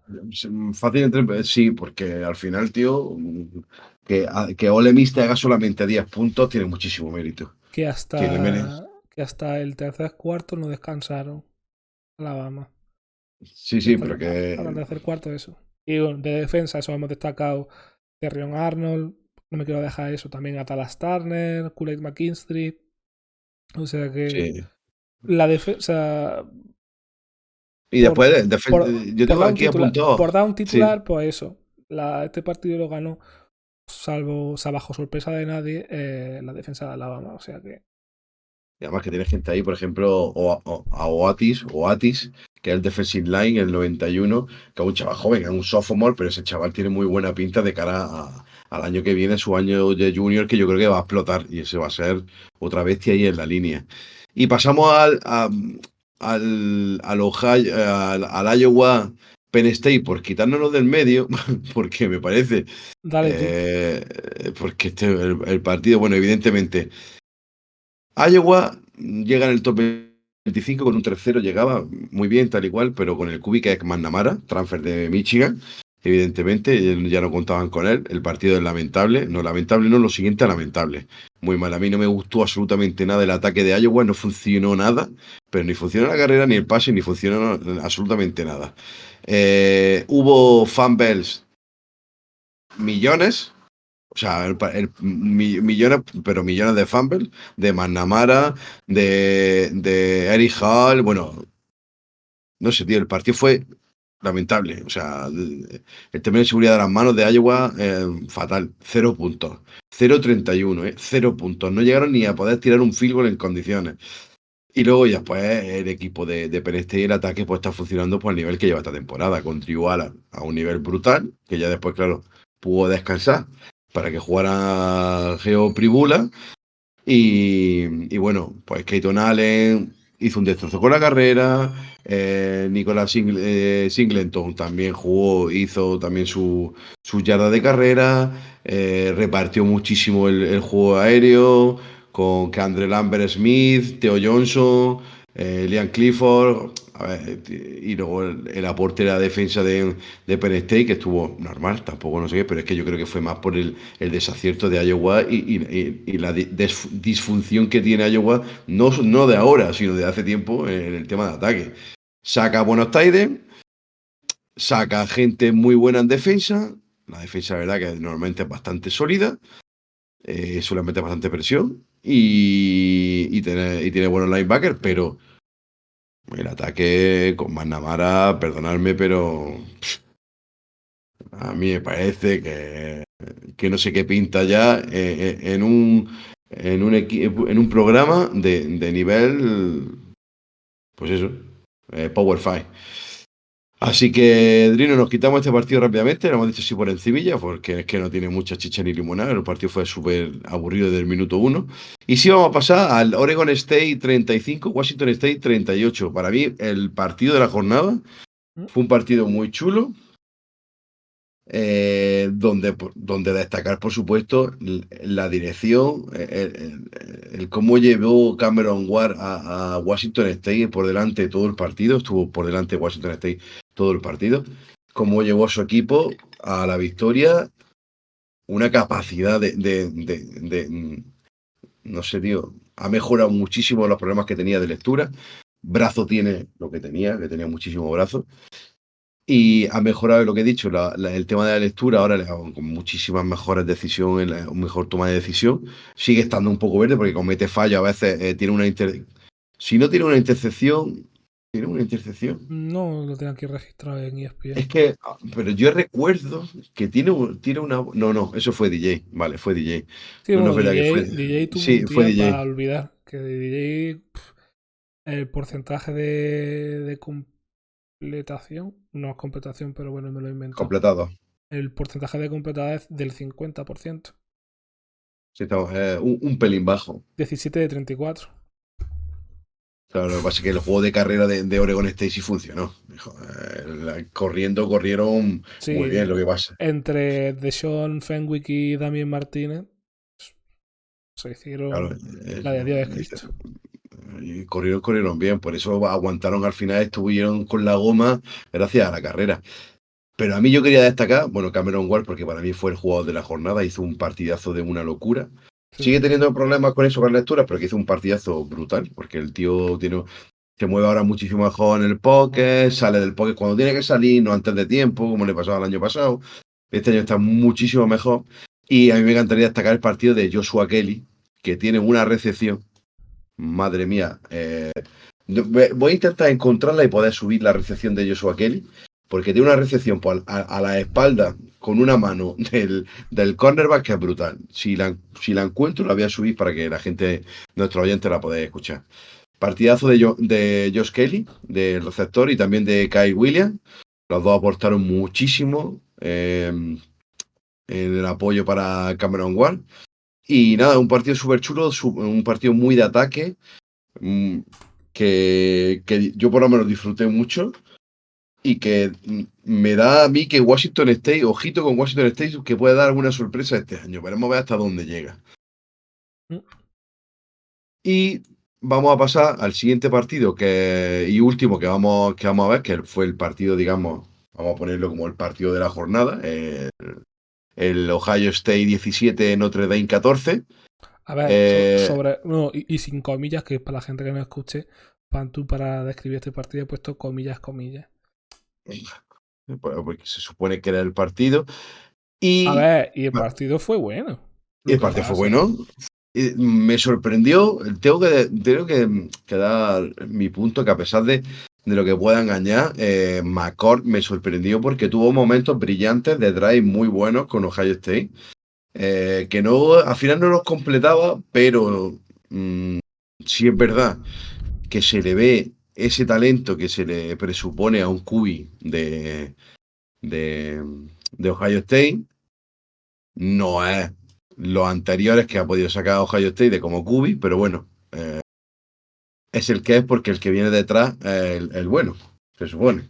fácil entre sí, porque al final, tío, que, que Ole Miss te haga solamente 10 puntos tiene muchísimo mérito.
Que hasta, que hasta el tercer cuarto no descansaron Alabama.
Sí, sí, pero que.
el tercer cuarto, eso. Y bueno, de defensa, eso hemos destacado Terrion Arnold. No me quiero dejar eso. También Atalas Turner, Kool-Aid McKinstry. O sea que. Sí la defensa.
Y después, por, yo tengo
aquí apuntado. Por dar un titular, pues eso. La, este partido lo ganó, salvo, o sea, bajo sorpresa de nadie, eh, la defensa de Alabama. O sea que.
Y además que tiene gente ahí, por ejemplo, a Oatis, Oatis, que es el defensive line, el 91, que es un chaval joven, es un sophomore, pero ese chaval tiene muy buena pinta de cara al año que viene, su año de junior, que yo creo que va a explotar y ese va a ser otra bestia ahí en la línea. Y pasamos al, al, al, Ohio, al, Iowa Penn State por quitárnoslo del medio, porque me parece.
Dale,
eh, porque este, el, partido, bueno, evidentemente. Iowa llega en el top 25 con un tercero, llegaba muy bien, tal y cual, pero con el Kubik McNamara, transfer de Michigan. Evidentemente, ya no contaban con él. El partido es lamentable. No, lamentable no, lo siguiente lamentable. Muy mal. A mí no me gustó absolutamente nada el ataque de Iowa. No funcionó nada. Pero ni funcionó la carrera, ni el pase, ni funcionó absolutamente nada. Eh, hubo fanbells millones. O sea, millones, pero millones de fanbells. De McNamara, de, de Eric Hall. Bueno, no sé, tío. El partido fue lamentable. O sea, el término de seguridad de las manos de Iowa, fatal. Cero puntos. 0.31, ¿eh? Cero puntos. No llegaron ni a poder tirar un field en condiciones. Y luego ya pues el equipo de, de y el ataque pues está funcionando por el nivel que lleva esta temporada, con a un nivel brutal, que ya después, claro, pudo descansar para que jugara Geo Pribula. Y, y bueno, pues Keaton Allen hizo un destrozo con la carrera, eh, Nicolás eh, Singleton también jugó, hizo también su, su yarda de carrera, eh, repartió muchísimo el, juego aéreo con Andre Lambert Smith, Theo Johnson, Liam Clifford. Y luego el, aporte de la defensa de, de Penn State, que estuvo normal, tampoco no sé qué, pero es que yo creo que fue más por el, el desacierto de Iowa y, la disfunción que tiene Iowa, no, no de ahora, sino de hace tiempo en el tema de ataque. Saca buenos Tiden, saca gente muy buena en defensa. La defensa, la verdad, que normalmente es bastante sólida. Eh, solamente bastante presión. Y, y, tiene, y tiene buenos linebackers, pero el ataque con Manamara, perdonadme, pero a mí me parece que, que no sé qué pinta ya eh, eh, en un en un, en un programa de, de nivel, pues eso, eh, Power 5. Así que, Drino, nos quitamos este partido rápidamente, lo hemos dicho así por encimilla, porque es que no tiene mucha chicha ni limonada, el partido fue súper aburrido desde el minuto uno. Y sí vamos a pasar al Oregon State 35, Washington State 38. Para mí, el partido de la jornada fue un partido muy chulo, eh, donde, donde destacar, por supuesto, la dirección, el cómo llevó Cameron Ward a, Washington State por delante de todo el partido, estuvo por delante de Washington State todo el partido, cómo llevó a su equipo a la victoria, una capacidad de, de no sé, tío, ha mejorado muchísimo los problemas que tenía de lectura, brazo tiene lo que tenía, que tenía muchísimo brazo, y ha mejorado lo que he dicho, el tema de la lectura, ahora con muchísimas mejores decisiones, un mejor toma de decisión. Sigue estando un poco verde porque comete fallos, a veces eh, tiene una inter... Si no tiene una intercepción, ¿tiene una intercepción?
No, lo tengo aquí registrado en ESPN.
Es que, ah, pero yo recuerdo que tiene, tiene una... No, no, eso fue DJ, vale, fue DJ.
Sí, no, DJ, fue... DJ tuvo sí, fue DJ. para olvidar que DJ... el porcentaje de, de completación, no es completación, pero bueno, me lo he inventado.
Completado.
El porcentaje de completada es del 50%.
Sí, estamos, eh, un, pelín bajo.
17 de 34.
Claro, lo que pasa es que el juego de carrera de, Oregon State sí funcionó. Eh, corriendo, corrieron muy bien lo que pasa.
Entre Deshaun Fenwick y Damien Martínez se hicieron la de Dios de Cristo
y corrieron, corrieron bien, por eso aguantaron al final, estuvieron con la goma gracias a la carrera. Pero a mí yo quería destacar, bueno, Cameron Ward, porque para mí fue el jugador de la jornada, hizo un partidazo de una locura. Sigue teniendo problemas con eso, con las lecturas, pero que hizo un partidazo brutal, porque el tío tiene, se mueve ahora muchísimo mejor en el pocket, sale del pocket cuando tiene que salir, no antes de tiempo, como le pasaba el año pasado. Este año está muchísimo mejor. Y a mí me encantaría destacar el partido de Joshua Kelly, que tiene una recepción Madre mía. Eh, voy a intentar encontrarla y poder subir la recepción de Joshua Kelly, porque tiene una recepción a, la espalda con una mano del, cornerback que es brutal. Si la, encuentro, la voy a subir para que la gente, nuestro oyente, la podáis escuchar. Partidazo de, de Josh Kelly, del receptor, y también de Kyle Williams. Los dos aportaron muchísimo eh, en el apoyo para Cameron Ward. Y nada, un partido súper chulo, un partido muy de ataque, mm, que, yo por lo menos disfruté mucho y que mm, me da a mí que Washington State, ojito con Washington State, que puede dar alguna sorpresa este año. Veremos ver hasta dónde llega. Mm. Y vamos a pasar al siguiente partido que, y último que vamos, que vamos a ver, que fue el partido, digamos, vamos a ponerlo como el partido de la jornada, el Ohio State 17, Notre Dame 14.
A ver, eh, sobre. No, y, sin comillas, que para la gente que no escuche, para tú para describir este partido he puesto comillas, comillas.
Porque se supone que era el partido. Y,
a ver, y el partido fue bueno.
Y el partido fue bueno. Me sorprendió, tengo que, tengo que, que dar mi punto, que a pesar de de lo que pueda engañar, eh, McCord me sorprendió porque tuvo momentos brillantes de drive muy buenos con Ohio State. Eh, que no, al final no los completaba, pero mm, sí es verdad que se le ve ese talento que se le presupone a un cubi de, de, Ohio State. No es los anteriores que ha podido sacar Ohio State de como cubi, pero bueno, eh, es el que es porque el que viene detrás es el, bueno, se supone.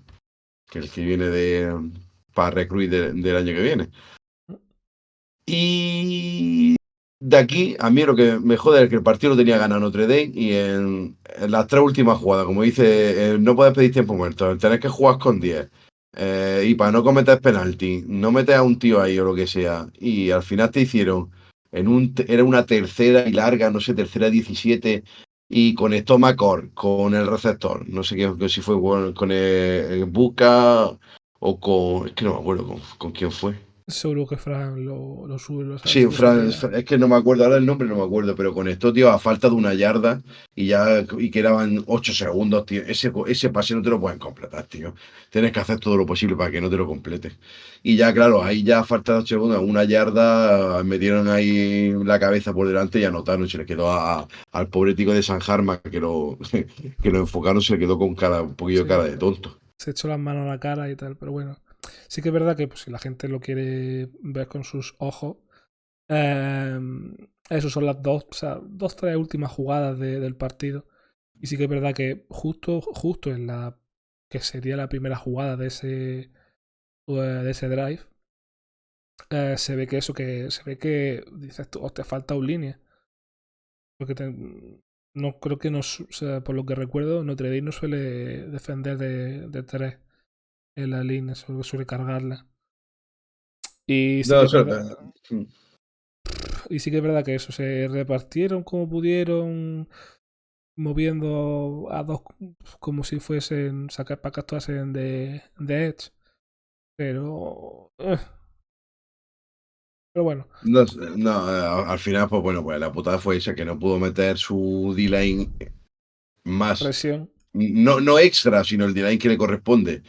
Que el que viene de para recruir del año que viene. Y de aquí, a mí lo que me jode es que el partido lo tenía ganado Notre Dame y en, las tres últimas jugadas, como dice, eh, no puedes pedir tiempo muerto, tenés que jugar con 10. Eh, y para no cometer penalti, no metes a un tío ahí o lo que sea. Y al final te hicieron, en un, era una tercera y larga, no sé, tercera 17, y conectó Macor con el receptor. No sé qué, si fue con, el, Buca o con. Es que no me acuerdo con quién fue.
Seguro que Fran lo, lo sube.
sí, Fran, es que no me acuerdo, ahora el nombre no me acuerdo, pero con esto, tío, a falta de una yarda y ya y quedaban ocho segundos, tío. Ese, ese pase no te lo pueden completar, tío. Tienes que hacer todo lo posible para que no te lo complete. Y ya, claro, ahí ya a falta de ocho segundos, una yarda, metieron ahí la cabeza por delante y anotaron. Se le quedó al pobre tico de San Jarma que lo, que lo enfocaron, se le quedó con cara, un poquillo cara de tonto.
Se echó las manos a la cara y tal, pero bueno. Sí que es verdad que pues, si la gente lo quiere ver con sus ojos, eh, esas son las dos, o sea, dos, tres últimas jugadas del partido. Y sí que es verdad que justo, justo en la que sería la primera jugada de ese, eh, de ese drive, eh, se ve que eso, que se ve que dices tú, te falta un línea. Porque no creo que no, o sea, por lo que recuerdo, Notre Dame no suele defender de, de tres en la línea, solo suele cargarla. Y sí, que verdad, mm. y sí que es verdad que eso, se repartieron como pudieron, moviendo a dos como si fuesen sacar para que actuasen de, de Edge. Pero. Eh. Pero bueno.
No, no, eh, al final, pues bueno, pues la putada fue esa que no pudo meter su D-Line más.
Presión.
No, no extra, sino el D-Line que le corresponde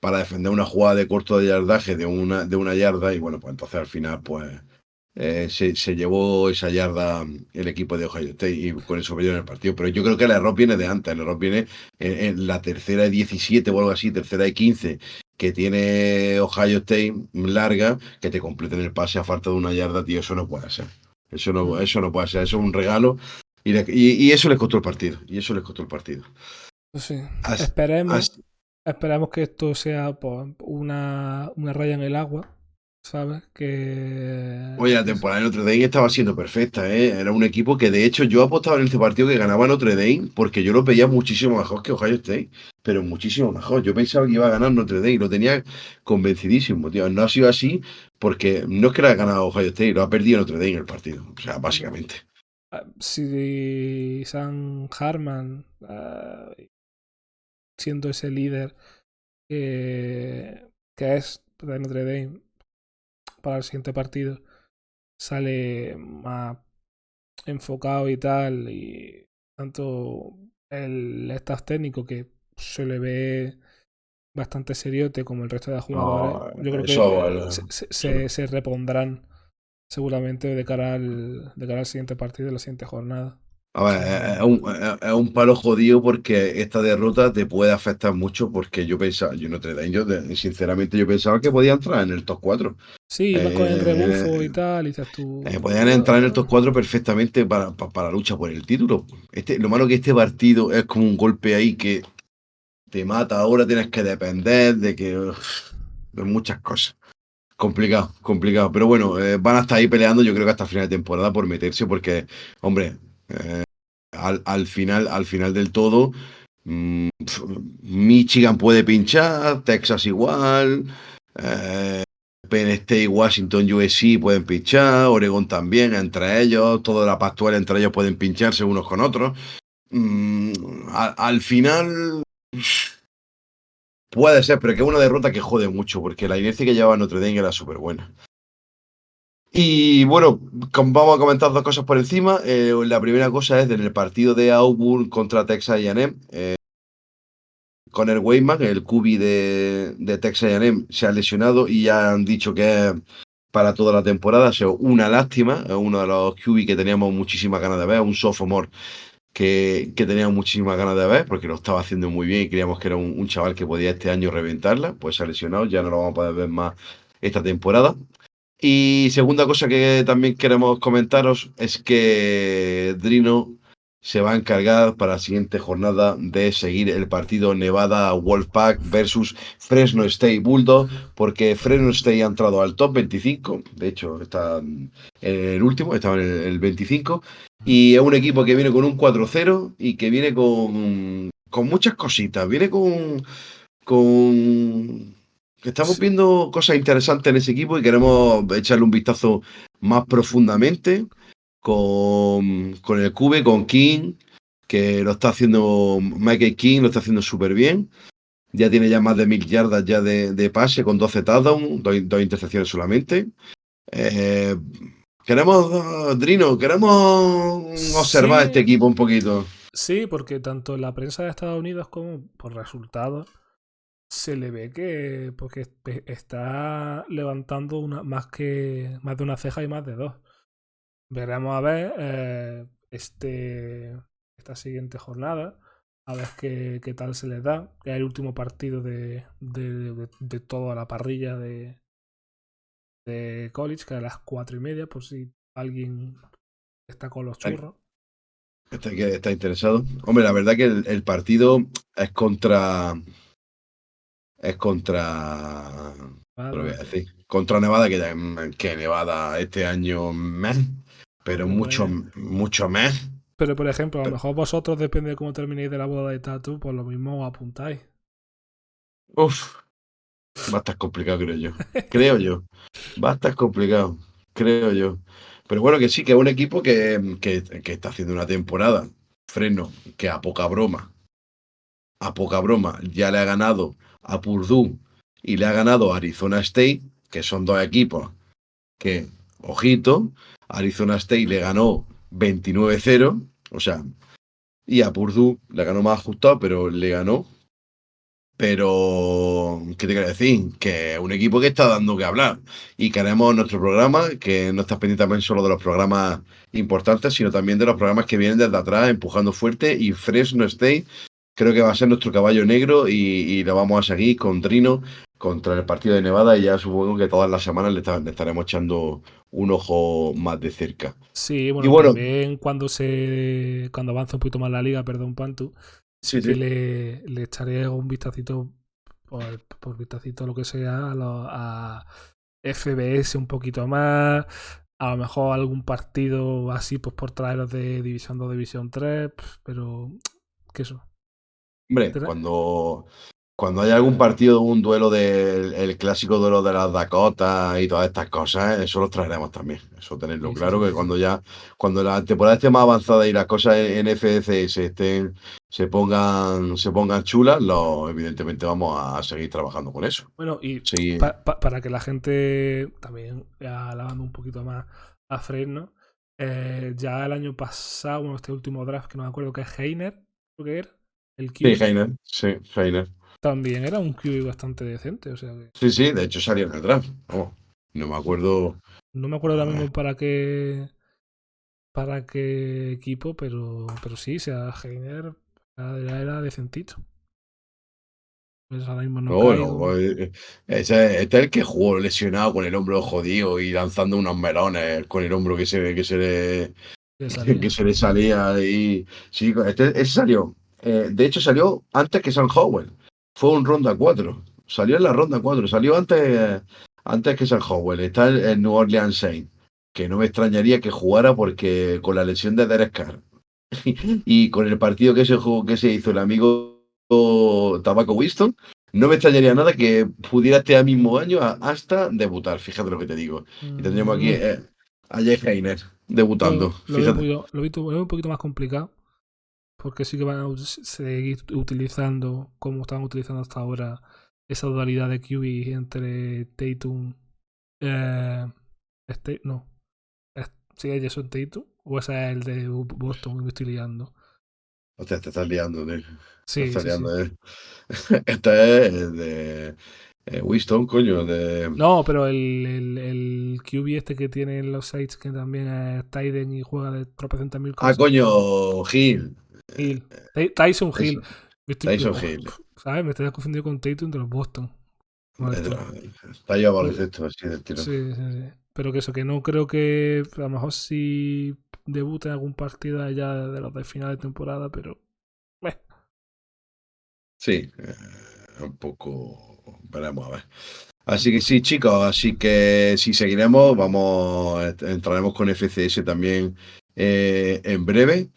para defender una jugada de corto de yardaje de una, de una yarda. Y bueno, pues entonces al final, pues eh, se, se, llevó esa yarda el equipo de Ohio State y con eso perdió en el partido. Pero yo creo que el error viene de antes, el error viene en, la tercera de 17 o algo así, tercera de 15 que tiene Ohio State larga, que te completen el pase a falta de una yarda, tío, eso no puede ser. Eso no, mm. eso no puede ser, eso es un regalo. Y, y, eso les costó el partido. Y eso les costó el partido.
Pues sí. esperemos, esperemos que esto sea pues, una, una raya en el agua ¿Sabes? Que.
Oye, la temporada de Notre Dame estaba siendo perfecta, ¿eh? Era un equipo que, de hecho, yo apostaba en este partido que ganaba Notre Dame porque yo lo veía muchísimo mejor que Ohio State, pero muchísimo mejor. Yo pensaba que iba a ganar Notre Dame, lo tenía convencidísimo, tío. No ha sido así porque no es que lo haya ganado Ohio State, lo ha perdido Notre Dame el partido, o sea, básicamente.
Ah, si San Harman, uh, siendo ese líder que es de Notre Dame, para el siguiente partido sale más enfocado y tal, y tanto el staff técnico que se le ve bastante seriote como el resto de jugadores, yo creo que se, se, repondrán seguramente de cara, al, de cara al siguiente partido, de la siguiente jornada.
A ver, es un, es un, palo jodido porque esta derrota te puede afectar mucho porque yo pensaba, yo no te da, yo sinceramente yo pensaba que podía entrar en el top 4.
Sí, eh, con el rebufo y tal, y dices tú.
Eh, podían entrar en el top 4 perfectamente para, para, la lucha por el título. Este, lo malo que este partido es como un golpe ahí que te mata, ahora tienes que depender de que de muchas cosas. Complicado, complicado. Pero bueno, eh, van a estar ahí peleando, yo creo que hasta final de temporada por meterse, porque, hombre, eh, al, al, final, al final del todo, mmm, Michigan puede pinchar, Texas igual, eh, Penn State, Washington, USC pueden pinchar, Oregon también, entre ellos, toda la pactual entre ellos pueden pincharse unos con otros. Mm, al, al, final puede ser, pero que es una derrota que jode mucho, porque la inercia que llevaba Notre Dame era súper buena. Y bueno, vamos a comentar dos cosas por encima. Eh, la primera cosa es en el partido de Auburn contra Texas A&M. Eh, Conor Weyman, el cubi de, de Texas A&M, se ha lesionado y ya han dicho que es para toda la temporada. Ha sido una lástima. Es uno de los QB que teníamos muchísimas ganas de ver, un sophomore que, que teníamos muchísimas ganas de ver porque lo estaba haciendo muy bien y creíamos que era un chaval que podía este año reventarla. Pues se ha lesionado, ya no lo vamos a poder ver más esta temporada. Y segunda cosa que también queremos comentaros es que Drino se va a encargar para la siguiente jornada de seguir el partido Nevada Wolfpack versus Fresno State Bulldog, porque Fresno State ha entrado al top 25, de hecho está en el último, estaba en el 25, y es un equipo que viene con un 4-0 y que viene con, con muchas cositas, viene con, con Estamos viendo cosas interesantes en ese equipo y queremos echarle un vistazo más profundamente con, con el Cube, con King, que lo está haciendo, Michael King lo está haciendo súper bien. Ya tiene ya más de mil yardas ya de, de pase con 12 touchdowns, dos, dos intercepciones solamente. Eh, queremos, Drino, queremos observar
sí,
este equipo un poquito.
Sí, porque tanto la prensa de Estados Unidos como por resultados se le ve que porque está levantando una, más que más de una ceja y más de dos. Veremos a ver eh, este esta siguiente jornada a ver qué, qué tal se les da. Que es el último partido de, de, de, de, toda la parrilla de, de college, que es a las cuatro y media, por si alguien está con los churros.
Está, está interesado. Hombre, la verdad que el, el partido es contra es contra. Vale. Lo voy a decir. Contra Nevada, que, que Nevada este año mes, pero mucho, mucho mes.
Pero por ejemplo, a lo mejor vosotros, depende de cómo terminéis de la boda de Tatu, pues lo mismo os apuntáis.
Uf, va a estar complicado, creo yo. Creo yo. Va a estar complicado, creo yo. Pero bueno, que sí, que es un equipo que, que, que está haciendo una temporada, freno, que a poca broma, a poca broma, ya le ha ganado a Purdue y le ha ganado a Arizona State, que son dos equipos que, ojito, Arizona State le ganó 29-0, o sea, y a Purdue le ganó más ajustado, pero le ganó. Pero, ¿qué te quiero decir? Que es un equipo que está dando que hablar. Y queremos nuestro programa, que no estás pendiente también solo de los programas importantes, sino también de los programas que vienen desde atrás, empujando fuerte. Y Fresno State creo que va a ser nuestro caballo negro y, y lo vamos a seguir con Trino contra el partido de Nevada y ya supongo que todas las semanas le, está- le estaremos echando un ojo más de cerca.
Sí, bueno,
bueno-
también cuando se cuando avance un poquito más la liga, perdón, Pantu,
Sí,
que le, le echaré un vistacito por, por vistacito lo que sea a, lo- a FBS un poquito más, a lo mejor algún partido así pues por traeros de División 2, División 3, pf, pero que eso.
Hombre, cuando, cuando hay algún partido, un duelo del el clásico duelo de las Dakotas y todas estas cosas, eso lo traeremos también. Eso tenerlo
Sí,
claro,
sí,
que
sí.
cuando ya, cuando la temporada esté más avanzada y las cosas en FDC se estén, se pongan, se pongan chulas, lo, evidentemente vamos a seguir trabajando con eso.
Bueno, y
Sí,
pa- pa- para que la gente también, alabando un poquito más a Fresno, eh, ya el año pasado, bueno, este último draft que no me acuerdo que es Heiner, creo que era, el
sí,
QB,
Heiner, sí, Heiner.
también era un QB bastante decente, o sea que
Sí, sí, de hecho salió en el draft. Vamos, no me acuerdo.
no me acuerdo ahora
Ah.
mismo para qué para qué equipo, pero pero sí, o sea, Heiner ya era decentito. Pues ahora mismo no
No, bueno, pues, ese, este es el que jugó lesionado con el hombro jodido y lanzando unos melones con el hombro que se, que se le,
que
se le salía. Y sí, este, ese salió. Eh, de hecho, salió antes que San Howell. Fue un ronda 4. Salió en la ronda 4. Salió antes, antes que San Howell. Está en, en New Orleans Saints. Que no me extrañaría que jugara porque con la lesión de Derek Carr y con el partido que se jugó, que se hizo el amigo Tabaco Winston, no me extrañaría nada que pudiera este mismo año hasta debutar. Fíjate lo que te digo. Y tendríamos aquí
Mm.
eh, a Jay Heiner debutando.
Veo un poquito, lo veo un poquito más complicado. Porque sí que van a seguir utilizando, como estaban utilizando hasta ahora, esa dualidad de QB entre Tatum. Eh, este, no. ¿Sí es Jason Tatum? ¿O ese es el de Boston? Me estoy liando.
Hostia, te estás liando, tío.
Sí,
Te
sí,
estás
sí.
liando, eh. Este es el de eh, Winston, coño. De...
No, pero el, el, el QB este que tiene en los sites, que también es Tiden y juega de tropecientas mil
Ah, coño, Gil.
Hill. Ty- Tyson Hill.
Tyson-
Me estoy-
Tyson Hill.
¿Sabes? Me estoy confundiendo con Tatum de los Boston. Esto-
Está yo baloncesto, así del tiro.
Sí, sí, sí. Pero que eso, que no creo que a lo mejor si debute en algún partido allá de los de final de temporada, pero eh,
Sí, eh, un poco. Veremos a ver. Así que sí, chicos, así que si seguiremos, vamos, eh, entraremos con FCS también eh, en breve.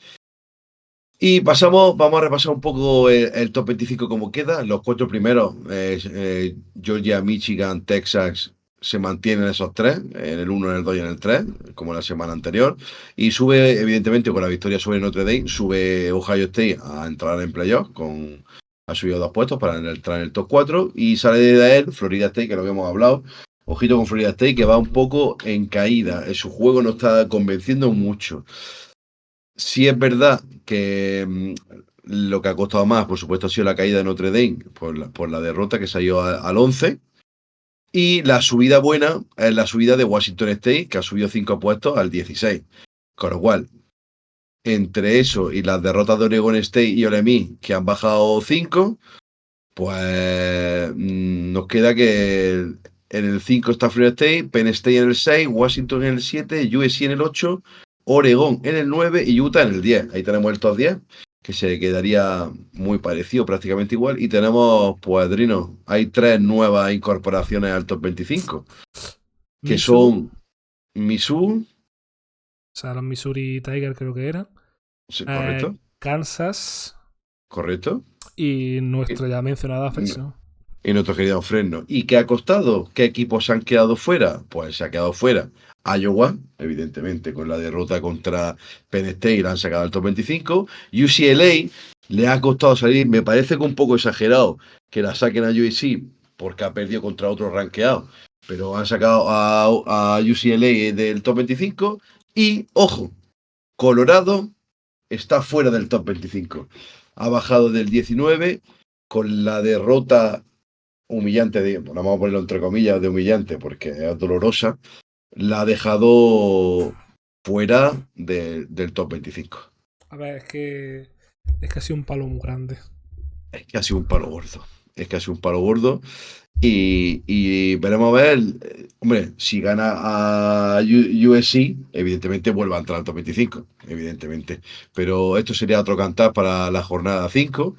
Y pasamos, vamos a repasar un poco el, top 25 como queda. Los cuatro primeros, eh, eh, Georgia, Michigan, Texas, se mantienen esos tres, en el 1, en el 2 y en el 3, como la semana anterior. Y sube, evidentemente, con la victoria sobre Notre Dame, sube Ohio State a entrar en playoff, con, ha subido dos puestos para entrar en el top 4. Y sale de él Florida State, que lo hemos hablado. Ojito con Florida State, que va un poco en caída. En su juego no está convenciendo mucho. Sí es verdad que mm, lo que ha costado más, por supuesto, ha sido la caída de Notre Dame por la, por la derrota que salió a- al 11. Y la subida buena es la subida de Washington State, que ha subido 5 puestos al 16. Con lo cual, entre eso y las derrotas de Oregon State y Ole Miss, que han bajado 5, pues mm, nos queda que en el 5 está Florida State, Penn State en el 6, Washington en el 7, USC en el 8, Oregón en el 9 y Utah en el 10. Ahí tenemos el top 10, que se quedaría muy parecido, prácticamente igual. Y tenemos, pues, Adrino, hay tres nuevas incorporaciones al top 25, que
Mizzou,
son
sea, los Missouri Tigers creo que eran.
Sí,
Eh,
correcto,
Kansas
correcto.
y nuestro ya mencionado Fresno.
Y nuestro querido Fresno. ¿Y qué ha costado? ¿Qué equipos se han quedado fuera? Pues se ha quedado fuera Iowa, evidentemente, con la derrota contra Penn State, la han sacado al top 25. UCLA le ha costado salir, me parece que un poco exagerado que la saquen a USC porque ha perdido contra otro rankeado, pero han sacado a, a UCLA del top 25. Y, ojo, Colorado está fuera del top 25. Ha bajado del 19 con la derrota humillante, de, bueno, vamos a ponerlo entre comillas, de humillante porque es dolorosa, la ha dejado fuera de- del top 25.
A ver, es que es que ha sido un palo muy grande.
Es que ha sido un palo gordo. Es que ha sido un palo gordo. Y, y veremos a ver, hombre, si gana a USC, evidentemente vuelve a entrar al top 25, evidentemente. Pero esto sería otro cantar para la jornada 5.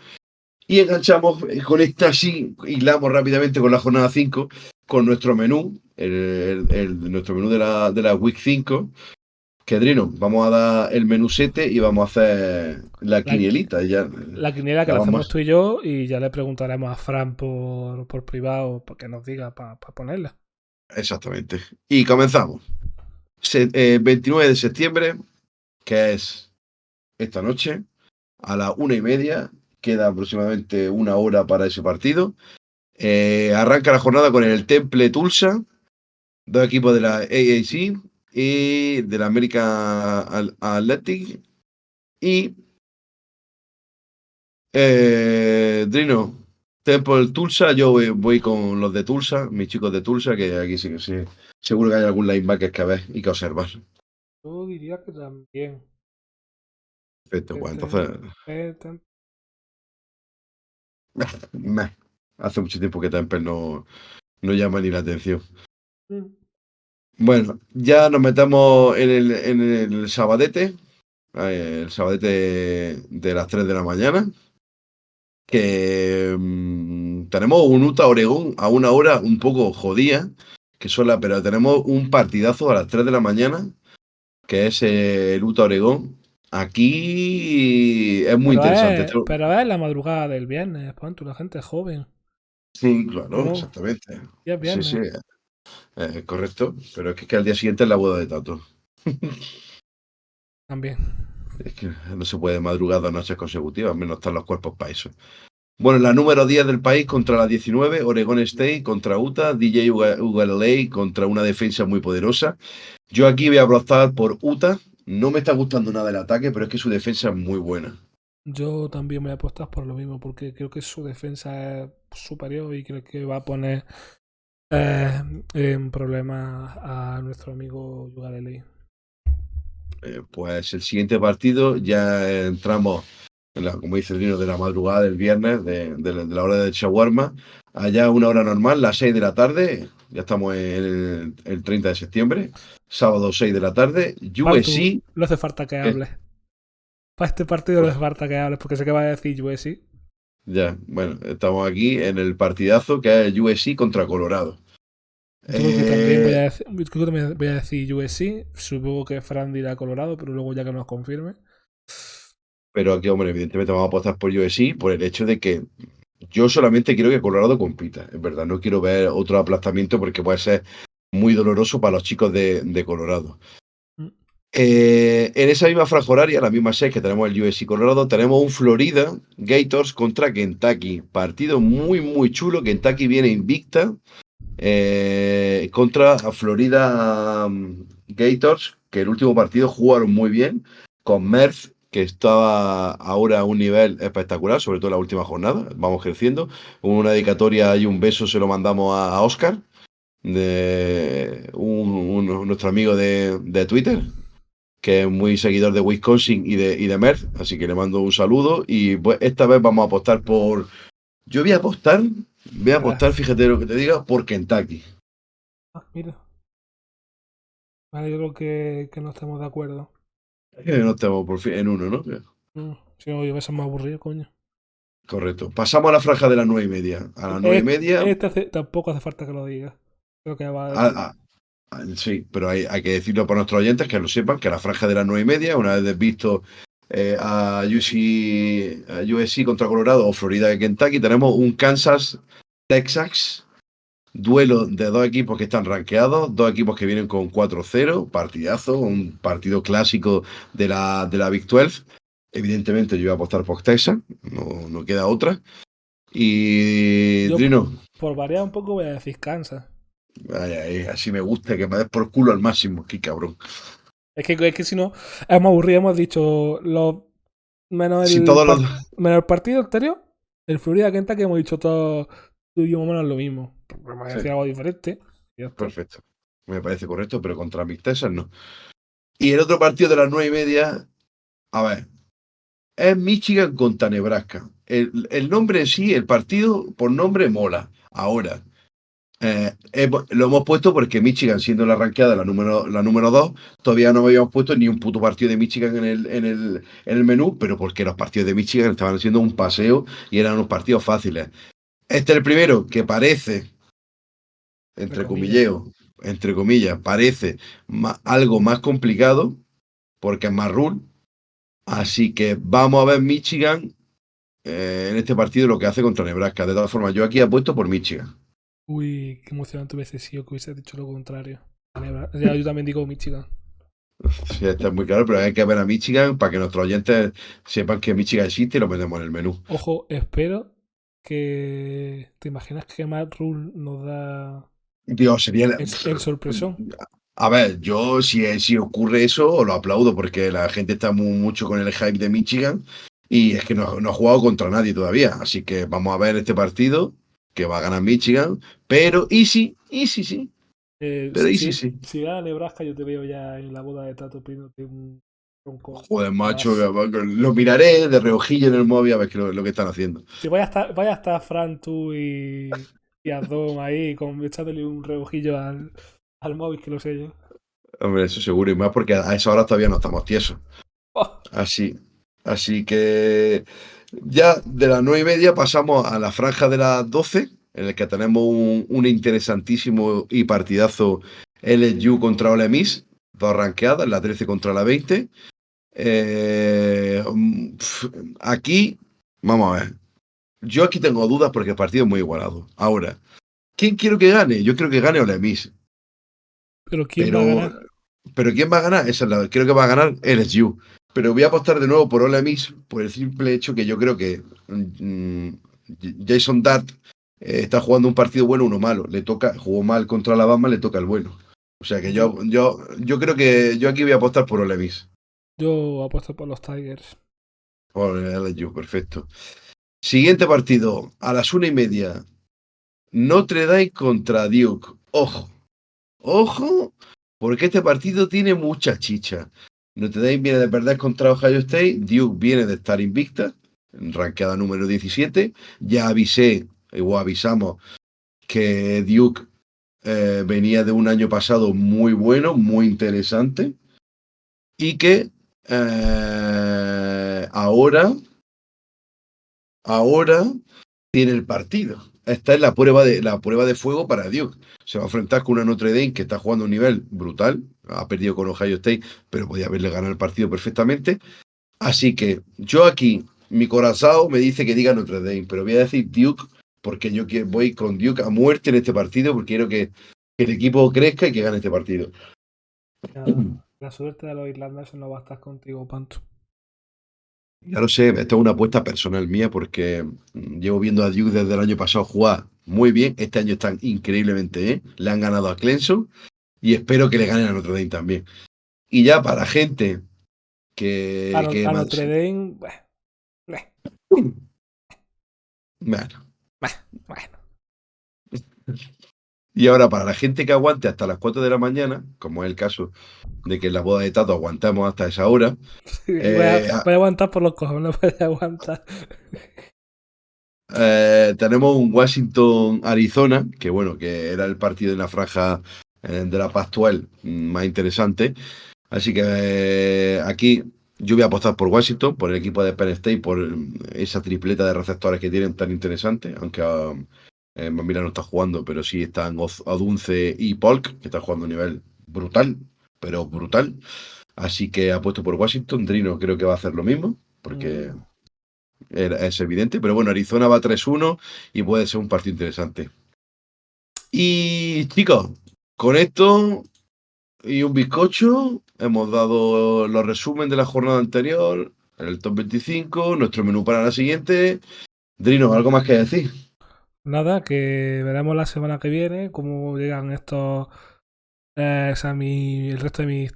Y enganchamos eh, con esta así, hilamos rápidamente con la jornada 5, con nuestro menú, el, el- el- nuestro menú de la, de la Week 5. Que Drino, vamos a dar el menú 7 y vamos a hacer la quinielita. ya,
La quiniela que la hacemos tú y yo y ya le preguntaremos a Fran por, por privado para que nos diga para ponerla.
Exactamente. Y comenzamos. Se- eh, 29 de septiembre, que es esta noche, a las una y media. Queda aproximadamente una hora para ese partido. Eh, arranca la jornada con el Temple Tulsa, dos equipos de la AAC y de la American Athletic. Y eh, Drino, Temple Tulsa, yo voy, voy con los de Tulsa, mis chicos de Tulsa, que aquí sí que sí. Seguro que hay algún linebacker que ver y que observar.
Yo diría que también.
Perfecto, pues
Este-
entonces. Meh. Hace mucho tiempo que Temple no, no llama ni la atención.
Mm.
Bueno, ya nos metemos en el, en el sabadete, eh, el sabadete de las 3 de la mañana, que mm, tenemos un Utah Oregón a una hora un poco jodida, que pero tenemos un partidazo a las 3 de la mañana, que es el Utah Oregón. Aquí es muy
pero
interesante.
Es, pero es la madrugada del viernes, Pantu, la gente es joven.
Sí, claro,
No.
exactamente.
Ya es
Sí,
viernes.
sí, eh, correcto. Pero es que, es que al día siguiente es la boda de Tato.
También.
Es que no se puede madrugar dos noches consecutivas, menos están los cuerpos para eso. Bueno, la número 10 del país contra la 19, Oregon State contra Utah, DJ UGLA contra una defensa muy poderosa. Yo aquí voy a apostar por Utah. No me está gustando nada el ataque, pero es que su defensa es muy buena.
Yo también voy a apostar por lo mismo, porque creo que su defensa es superior y creo que va a poner eh, en problemas a nuestro amigo Yugarelli.
Eh, pues el siguiente partido ya entramos, en la, como dice el Dino, de la madrugada del viernes, de, de la- de la hora del shawarma, allá una hora normal, las 6 de la tarde, ya estamos el, el 30 de septiembre, sábado 6 de la tarde, USC,
No hace falta que hables. Para este partido no hace falta que hables, porque sé que va a decir USC.
ya, bueno, estamos aquí en el partidazo que es USC contra Colorado.
Yo creo que también voy a
Eh,
decir, creo que también voy a decir USC. Supongo que Fran dirá Colorado, pero luego ya que nos confirme.
Pero aquí, hombre, evidentemente vamos a apostar por USC por el hecho de que yo solamente quiero que Colorado compita, es verdad. No quiero ver otro aplastamiento porque puede ser muy doloroso para los chicos de, de Colorado.
Mm.
Eh, en esa misma franja horaria, la misma seis que tenemos el USC Colorado, tenemos un Florida Gators contra Kentucky. Partido muy, muy chulo. Kentucky viene invicta eh, contra Florida um, Gators, que el último partido jugaron muy bien con Merz, que estaba ahora a un nivel espectacular, sobre todo en la última jornada. Vamos creciendo. Una dedicatoria y un beso se lo mandamos a, a Oscar, de un, un- nuestro amigo de, de Twitter, que es muy seguidor de Wisconsin y de, y de Merz. Así que le mando un saludo. Y pues, esta vez vamos a apostar por. Yo voy a apostar, voy a apostar, fíjate lo que te diga, por Kentucky.
Ah, mira. Vale, yo creo que, que no estamos de acuerdo.
Que no estamos por fin en uno, ¿no?
Mm, Si no, yo a ser más aburrido, coño.
Correcto. Pasamos a la franja de las nueve y media. A las nueve y media.
Este hace- tampoco hace falta que lo digas. Creo que va a
a- a- a- sí, pero hay, hay que decirlo para nuestros oyentes que lo sepan, que la franja de las nueve y media, una vez visto eh, a, UC, a USC contra Colorado o Florida de Kentucky, tenemos un Kansas Texas duelo de dos equipos que están rankeados, dos equipos que vienen con 4-0, partidazo, un partido clásico de la, de la Big 12. Evidentemente yo voy a apostar por Texas, no, no queda otra. Y
Yo-
Drino,
Por variar un poco voy a decir Kansas.
ay, ay, así me gusta que me des por culo al máximo, qué cabrón.
Es que, es que si no, hemos aburrido, hemos dicho los menos el,
Si todos los-
menos el partido anterior, el Florida Kentucky hemos dicho todo tú y yo menos lo mismo. A
Sí.
algo diferente. y.
Perfecto. Me parece correcto, pero contra mis Texas no. Y el otro partido de las nueve y media, a ver, es Michigan contra Nebraska. El, el nombre en sí, el partido por nombre mola. Ahora, eh, lo hemos puesto porque Michigan, siendo la ranqueada la número, la número 2, todavía no habíamos puesto ni un puto partido de Michigan en el, en, el, en el menú, pero porque los partidos de Michigan estaban haciendo un paseo y eran unos partidos fáciles. Este es el primero que parece, entre comilleo, entre comillas, parece algo más complicado porque es más rule. Así que vamos a ver Michigan eh, en este partido lo que hace contra Nebraska. De todas formas, yo aquí apuesto por Michigan.
Uy, qué emocionante hubiese sido que hubiese dicho lo contrario. Ya, yo también digo Michigan.
Sí, está muy claro, pero hay que ver a Michigan para que nuestros oyentes sepan que Michigan existe y lo metemos en el menú.
Ojo, espero que. ¿Te imaginas que Matt Rule nos da
Dios, sería.
el, el sorpresón?
A ver, yo si, si ocurre eso, lo aplaudo porque la gente está muy, mucho con el hype de Michigan y es que no, no ha jugado contra nadie todavía. Así que vamos a ver este partido que va a ganar Michigan, pero easy, easy, sí.
Eh,
Pero
si,
y sí, sí.
si gana Nebraska, yo te veo ya en la boda de Tato pidiéndote un tronco.
Joder, macho, lo miraré de reojillo en el móvil a ver qué lo, lo que están haciendo.
Si vaya a estar, vaya a estar Fran, tú y, y Adom ahí, con, echándole un rebujillo al, al móvil, que lo sé yo.
Hombre, eso seguro, y más porque a esa hora todavía no estamos tiesos.
Oh,
Así, así que ya de las nueve y media pasamos a la franja de las 12, en el que tenemos un, un interesantísimo y partidazo LSU contra Ole Miss, dos ranqueadas, la 13 contra la 20. Eh, mm, aquí, vamos a ver. Yo aquí tengo dudas porque el partido es muy igualado. Ahora, ¿quién quiero que gane? Yo creo que gane Ole Miss.
pero ¿quién
Pero,
va a ganar?
pero ¿quién va a ganar? Esa es la, creo que va a ganar LSU. Pero voy a apostar de nuevo por Ole Miss por el simple hecho que yo creo que mm, Jason Dart eh, está jugando un partido bueno, uno malo. Le toca, jugó mal contra Alabama, le toca el bueno. O sea que yo, yo, yo creo que yo aquí voy a apostar por Ole Miss.
Yo apuesto por los Tigers.
Por LSU, perfecto. Siguiente partido, a las una y media. Notre Dame contra Duke. Ojo, ojo, porque este partido tiene mucha chicha. Notre Dame viene de perder contra Ohio State, Duke viene de estar invicta, ranqueada número 17. Ya avisé, o avisamos, que Duke eh, venía de un año pasado muy bueno, muy interesante, y que eh, ahora, ahora tiene el partido. Esta es la prueba de la prueba de fuego para Duke. Se va a enfrentar con una Notre Dame que está jugando a un nivel brutal. Ha perdido con Ohio State, pero podía haberle ganado el partido perfectamente. Así que yo aquí, mi corazón me dice que diga Notre Dame, pero voy a decir Duke porque yo voy con Duke a muerte en este partido porque quiero que, el equipo crezca y que gane este partido.
La suerte de los irlandeses no va a estar contigo, Panto.
Ya lo sé, esto es una apuesta personal mía porque mm, llevo viendo a Duke desde el año pasado jugar muy bien. Este año están increíblemente bien. Le han ganado a Clemson y espero que le ganen a Notre Dame también. Y ya para gente que.
A,
que
a Notre Dame, bueno, eh,
Bueno.
bueno.
Y ahora para la gente que aguante hasta las 4 de la mañana, como es el caso de que en la boda de Tato aguantamos hasta esa hora,
voy,
Eh,
a, voy a aguantar por los cojones, a aguantar.
Eh, tenemos un Washington-Arizona, que bueno, que era el partido en la franja eh, de la Pac-12 más interesante. Así que eh, aquí yo voy a apostar por Washington, por el equipo de Penn State, por mm, esa tripleta de receptores que tienen tan interesante, aunque um, eh, Mamila no está jugando, pero sí están Odunce y Polk, que están jugando a un nivel brutal, pero brutal. Así que apuesto por Washington. Drino creo que va a hacer lo mismo, porque
Mm.
es evidente. Pero bueno, Arizona va 3-1 y puede ser un partido interesante. Y chicos, con esto y un bizcocho, hemos dado los resumen de la jornada anterior, el top 25, nuestro menú para la siguiente. Drino, ¿algo más que decir?
Nada, que veremos la semana que viene cómo llegan estos. eh, o sea, mi- el resto de mis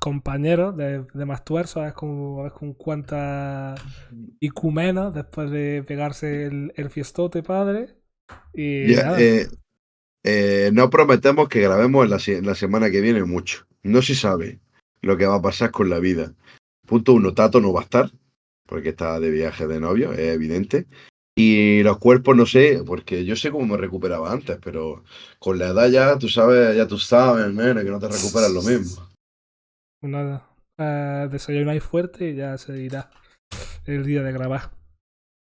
compañeros de, de más tuerzo, a ver con, a ver con cuántas IQ menos después de pegarse el, el fiestote padre. Y
Ya,
nada,
eh, eh, no prometemos que grabemos en la, se- en la semana que viene mucho. No se sabe lo que va a pasar con la vida. Punto uno, Tato no va a estar, porque está de viaje de novio, es evidente. Y los cuerpos no sé, porque yo sé cómo me recuperaba antes, pero con la edad ya tú sabes, ya tú sabes, nene, que no te recuperas lo mismo.
nada. Eh, desayunáis fuerte y ya se irá el día de grabar.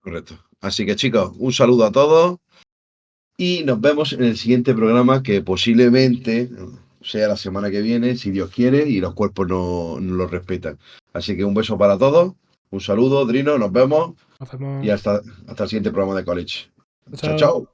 Correcto. Así que chicos, un saludo a todos y nos vemos en el siguiente programa que posiblemente sea la semana que viene, si Dios quiere, y los cuerpos no, no lo respetan. Así que un beso para todos, un saludo, Drino, nos vemos
Nos vemos.
y hasta, hasta el siguiente programa de College.
Chao.
chao. chao.